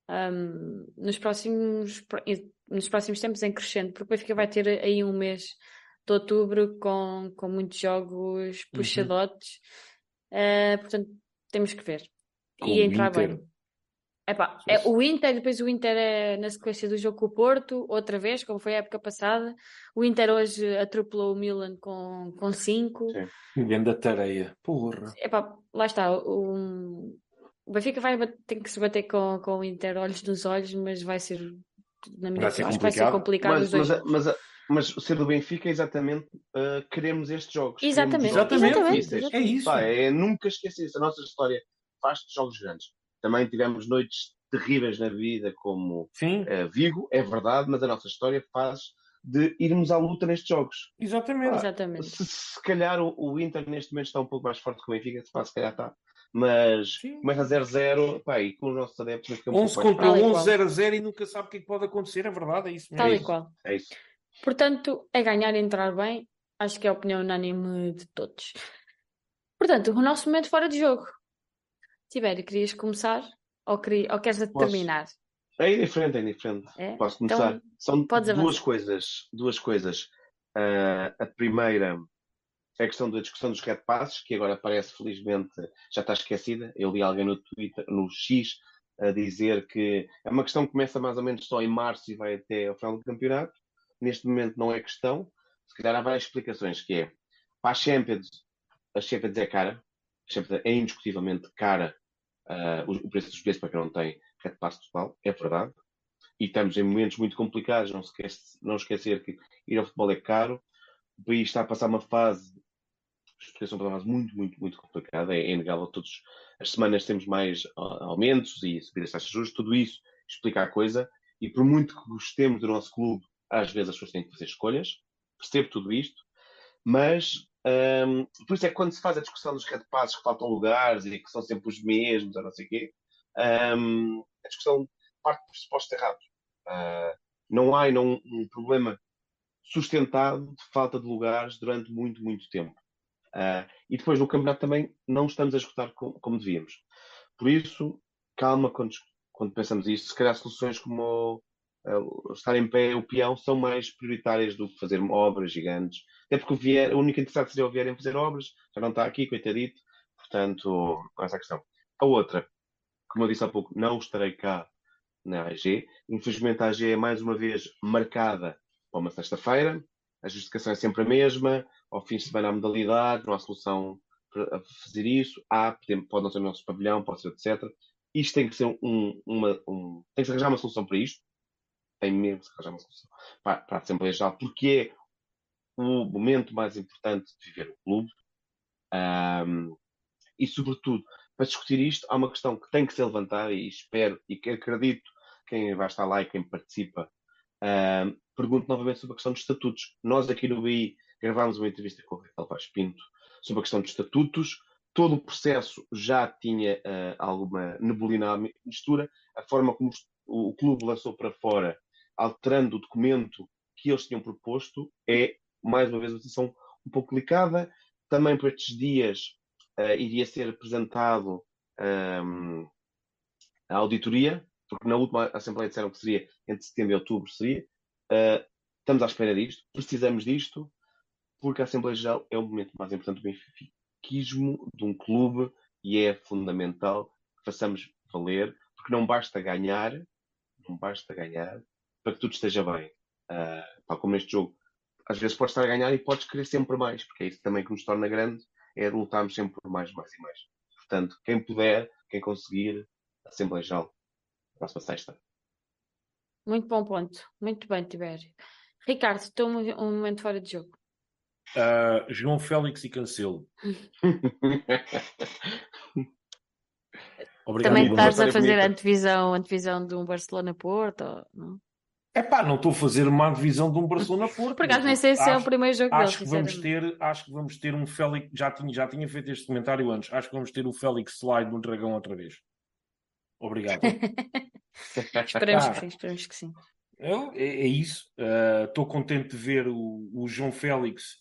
ahm, nos próximos nos próximos tempos em crescendo, porque o Benfica vai ter aí um mês de outubro com, com muitos jogos Uhum. puxadotes. Eh, portanto, temos que ver. Com E entrar Inter. bem. Epá, é o Inter, depois o Inter é na sequência do jogo com o Porto, outra vez, como foi a época passada. O Inter hoje atropelou o Milan com 5. Com cinco. Sim. Grande tareia. Porra. Epá, lá está. O, o Benfica vai tem que se bater com, com o Inter olhos nos olhos, mas vai ser, na minha Vai ser opinião, acho que vai ser complicado Mas, os dois. mas, mas, mas ser do Benfica é exatamente uh, queremos estes jogos. Exatamente, jogos exatamente, difíceis. exatamente. É isso. Pá, é nunca esquecer isso. A nossa história faz de jogos grandes. Também tivemos noites terríveis na vida, como Sim, uh, Vigo, é verdade, mas a nossa história faz de irmos à luta nestes jogos. exatamente. Exatamente. Se, se calhar o, o Inter neste momento está um pouco mais forte que o Benfica, pá, se calhar está. Mas Sim. começa a 0-0, pá, e com os nossos adeptos fica um 11 pouco mais contra Tal e 11, qual. 0 a 0 e nunca sabe o que é que pode acontecer, é verdade, é isso Tal mesmo. e isso. qual. É isso. Portanto, é ganhar e entrar bem. Acho que é a opinião unânime de todos. Portanto, o nosso momento fora de jogo. Tibério, querias começar? Ou, queria, ou queres Posso. terminar? É indiferente, é indiferente. É? Posso começar? Então, São duas avançar. coisas. Duas coisas. Ah, a primeira é a questão da discussão dos red passes, que agora parece, felizmente, já está esquecida. Eu li alguém no Twitter, no X, a dizer que é uma questão que começa mais ou menos só em março e vai até ao final do campeonato. Neste momento não é questão. Se calhar há várias explicações, que é para a Champions, a Champions é cara. Champions é indiscutivelmente cara ah, o, preço dos bilhetes para quem não tem red pass total, é verdade e estamos em momentos muito complicados. Não, se esquece, não esquecer que ir ao futebol é caro. O país está a passar uma fase, as pessoas estão a passar uma fase muito, muito, muito complicada. É, é inegável. Todas as semanas temos mais ah, aumentos e subidas de taxas de juros. Tudo isso explica a coisa. E por muito que gostemos do nosso clube, às vezes as pessoas têm que fazer escolhas. Percebo tudo isto. Mas hum, por isso é que quando se faz a discussão dos red passes que faltam lugares e que são sempre os mesmos, ou não sei o quê, hum, a discussão parte de pressupostos errados. Ah, não há não, um problema sustentado de falta de lugares durante muito, muito tempo. Ah, e depois no campeonato também não estamos a escutar como, como devíamos. Por isso, calma quando, quando pensamos isto. Se calhar soluções como estar em pé o peão são mais prioritárias do que fazer obras gigantes. Até porque o, Vier, o único interessado seria o Vieira em fazer obras, já não está aqui, coitadito. Portanto, essa questão. A outra, como eu disse há pouco, não estarei cá na AG. Infelizmente, a AG é mais uma vez marcada para uma sexta-feira. A justificação é sempre a mesma. Ao fim de semana há modalidade, não há solução para fazer isso. Há, pode não ser o nosso pavilhão, pode ser etc. Isto tem que ser um, uma. Um, tem que arranjar uma solução para isto. Tem mesmo que uma solução para, para a Assembleia Geral, porque é o momento mais importante de viver o clube. Um, e, sobretudo, para discutir isto, há uma questão que tem que ser levantada e espero e que acredito quem vai estar lá e quem participa uh, pergunto novamente sobre a questão dos estatutos. Nós aqui no BI gravámos uma entrevista com o Rafael Paz Pinto sobre a questão dos estatutos. Todo o processo já tinha uh, alguma neblina à mistura. A forma como o clube lançou para fora, alterando o documento que eles tinham proposto, é, mais uma vez, uma situação um pouco delicada. também por estes dias uh, iria ser apresentado um, a auditoria, porque na última Assembleia disseram que seria entre setembro e outubro, seria. Uh, estamos à espera disto, precisamos disto, porque a Assembleia Geral é o momento mais importante do benfiquismo de um clube e é fundamental que façamos valer, porque não basta ganhar, não basta ganhar para que tudo esteja bem. Uh, como neste jogo, às vezes podes estar a ganhar e podes querer sempre mais, porque é isso também que nos torna grande, é lutarmos sempre por mais, mais e mais. Portanto, quem puder, quem conseguir, Assembleia Geral, próxima sexta. Muito bom ponto. Muito bem, Tibério. Ricardo, estou um, um momento fora de jogo. Uh, João Félix e Cancelo. Obrigado, Também estás a fazer a antevisão, antevisão de um Barcelona-Porto? Não? É pá, não estou a fazer uma divisão de um Barcelona-Porto. Por acaso nem sei se acho, é o primeiro jogo acho dele, que vamos ter Acho que vamos ter um Félix, já tinha, já tinha feito este comentário antes, acho que vamos ter o Félix Slide no Dragão outra vez. Obrigado. esperemos ah, que sim, esperemos que sim. É, é isso. Uh, estou contente de ver o, o João Félix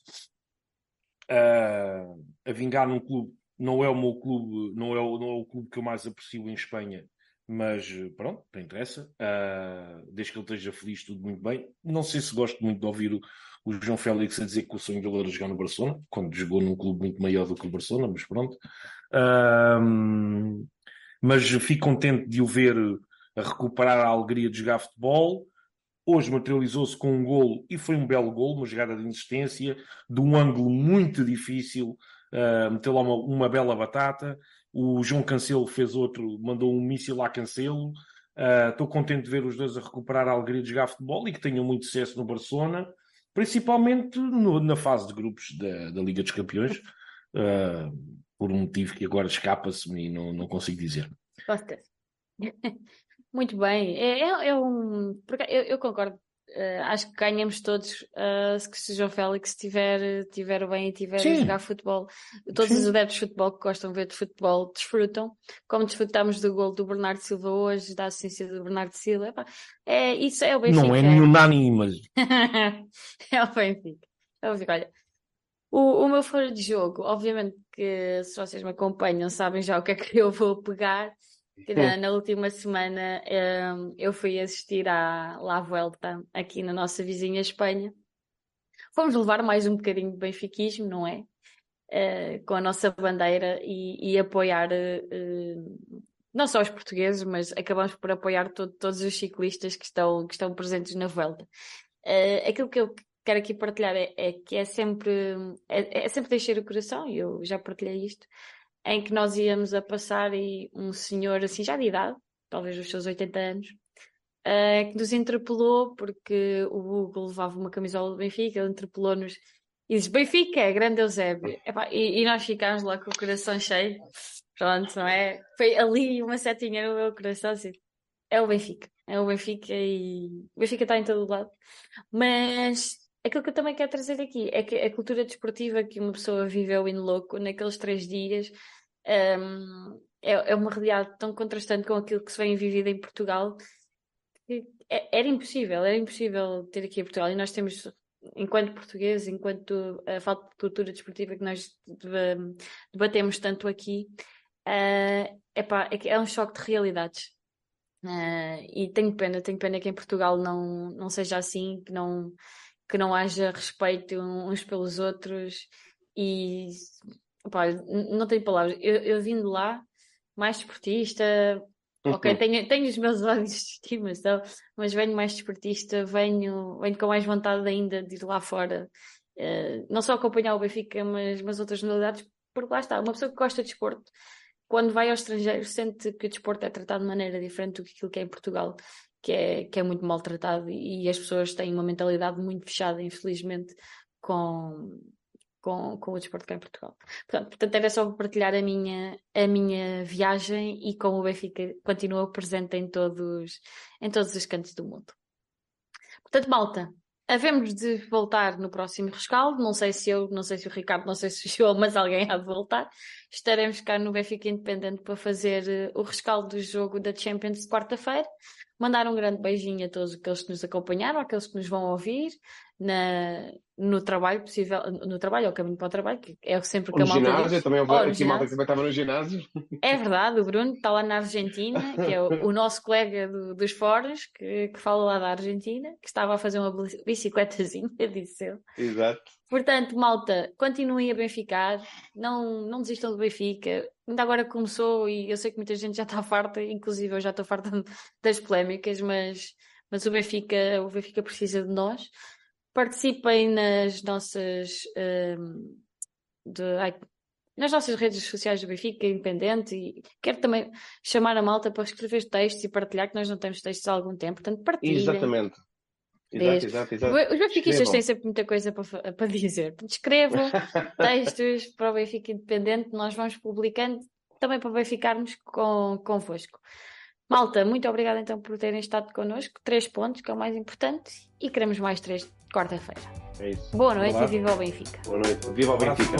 uh, a vingar num clube. Não é o meu clube, não é o, não é o clube que eu mais aprecio em Espanha, mas pronto, não interessa. Uh, desde que ele esteja feliz, tudo muito bem. Não sei se gosto muito de ouvir o, o João Félix a dizer que o sonho dele era jogar no Barcelona, quando jogou num clube muito maior do que o Barcelona, mas pronto. Uh, mas fico contente de o ver a recuperar a alegria de jogar futebol. Hoje materializou-se com um golo e foi um belo golo, uma jogada de insistência, de um ângulo muito difícil, uh, meteu lá uma, uma, bela batata. O João Cancelo fez outro, mandou um míssil a Cancelo. Estou uh, contente de ver os dois a recuperar a alegria de jogar futebol e que tenham muito sucesso no Barcelona, principalmente no, na fase de grupos da, da Liga dos Campeões, uh, por um motivo que agora escapa-se-me e não, não consigo dizer. Gosta. Muito bem. É, é, é um. Eu, eu concordo. Uh, acho que ganhamos todos uh, se o João Félix estiver, estiver bem e estiver a jogar futebol. Todos Sim. os adeptos de futebol que gostam de ver de futebol desfrutam, como desfrutamos do gol do Bernardo Silva hoje, da assistência do Bernardo Silva. É, isso é o Benfica. Não é nenhum nani, mas. é o Benfica. É o Benfica. Olha, o, o meu fora de jogo, obviamente que se vocês me acompanham sabem já o que é que eu vou pegar que na, na, última semana um, eu fui assistir à La Vuelta aqui na nossa vizinha Espanha. Fomos levar mais um bocadinho de benfiquismo, não é? Uh, com a nossa bandeira e, e apoiar uh, não só os portugueses, mas acabamos por apoiar todo, todos os ciclistas que estão, que estão presentes na Vuelta. Uh, aquilo que eu quero aqui partilhar é, é que é sempre, é, é sempre deixar o coração, e eu já partilhei isto, em que nós íamos a passar e um senhor assim já de idade, talvez os seus 80 anos, uh, que nos interpelou porque o Google levava uma camisola do Benfica, ele interpelou-nos e disse Benfica, grande Eusébio. E, e, nós ficámos lá com o coração cheio. Pronto, não é? Foi ali uma setinha no meu coração assim. É o Benfica. É o Benfica e o Benfica está em todo lado. Mas aquilo que eu também quero trazer aqui é que a cultura desportiva que uma pessoa viveu em louco naqueles três dias um, é, é, uma realidade tão contrastante com aquilo que se vem vivido em Portugal que é, era impossível, era impossível ter aqui em Portugal. E nós temos, enquanto portugueses, enquanto a falta de cultura desportiva que nós debatemos tanto aqui, uh, epá, é, é um choque de realidades. Uh, e tenho pena, tenho pena que em Portugal não, não seja assim, que não, que não haja respeito uns pelos outros e Opa, não tenho palavras. Eu, eu vim de lá, mais desportista, ok, uhum. tenho, tenho os meus olhos de estimação, mas venho mais desportista, venho, venho com mais vontade ainda de ir lá fora. Uh, não só acompanhar o Benfica, mas, mas outras modalidades, porque lá está, uma pessoa que gosta de desporto, quando vai ao estrangeiro, sente que o desporto é tratado de maneira diferente do que aquilo que é em Portugal, que é, que é muito maltratado e, e as pessoas têm uma mentalidade muito fechada, infelizmente, com, com, com o desporto cá em Portugal. Portanto, portanto, era só partilhar a minha, a minha viagem e como o Benfica continua presente em todos, em todos os cantos do mundo. Portanto, malta, havemos de voltar no próximo rescaldo. Não sei se eu, não sei se o Ricardo, não sei se o João, mas alguém há de voltar. Estaremos cá no Benfica Independente para fazer uh, o rescaldo do jogo da Champions de quarta-feira. Mandar um grande beijinho a todos aqueles que nos acompanharam, aqueles que nos vão ouvir na, no trabalho possível, no trabalho, ao caminho para o trabalho, que é sempre que Ou a no malta ginásio, diz. também houve Ou no aqui malta que também estava no ginásio. É verdade, o Bruno está lá na Argentina, que é o, o nosso colega do- dos fóruns, que, que fala lá da Argentina, que estava a fazer uma bici- bicicletazinha, disse ele. Exato. Portanto, malta, continuem a benficar, não, não desistam do Benfica. Ainda agora começou e eu sei que muita gente já está farta, inclusive eu já estou farta das polémicas, mas, mas o Benfica, o Benfica precisa de nós. Participem nas nossas, hum, de- nas nossas redes sociais do Benfica, Independente, e quero também chamar a malta para escrever textos e partilhar, que nós não temos textos há algum tempo, portanto partilhem. Exatamente. Exato, exato, exato. Os benfiquistas têm sempre muita coisa para, para dizer. Escrevam textos para o Benfica Independente, nós vamos publicando também para verificarmos com, convosco. Malta, muito obrigada então por terem estado connosco. Três pontos, que é o mais importante, e queremos mais três quarta-feira. É isso. Boa noite Olá. e viva o Benfica. Boa noite. Viva o Benfica.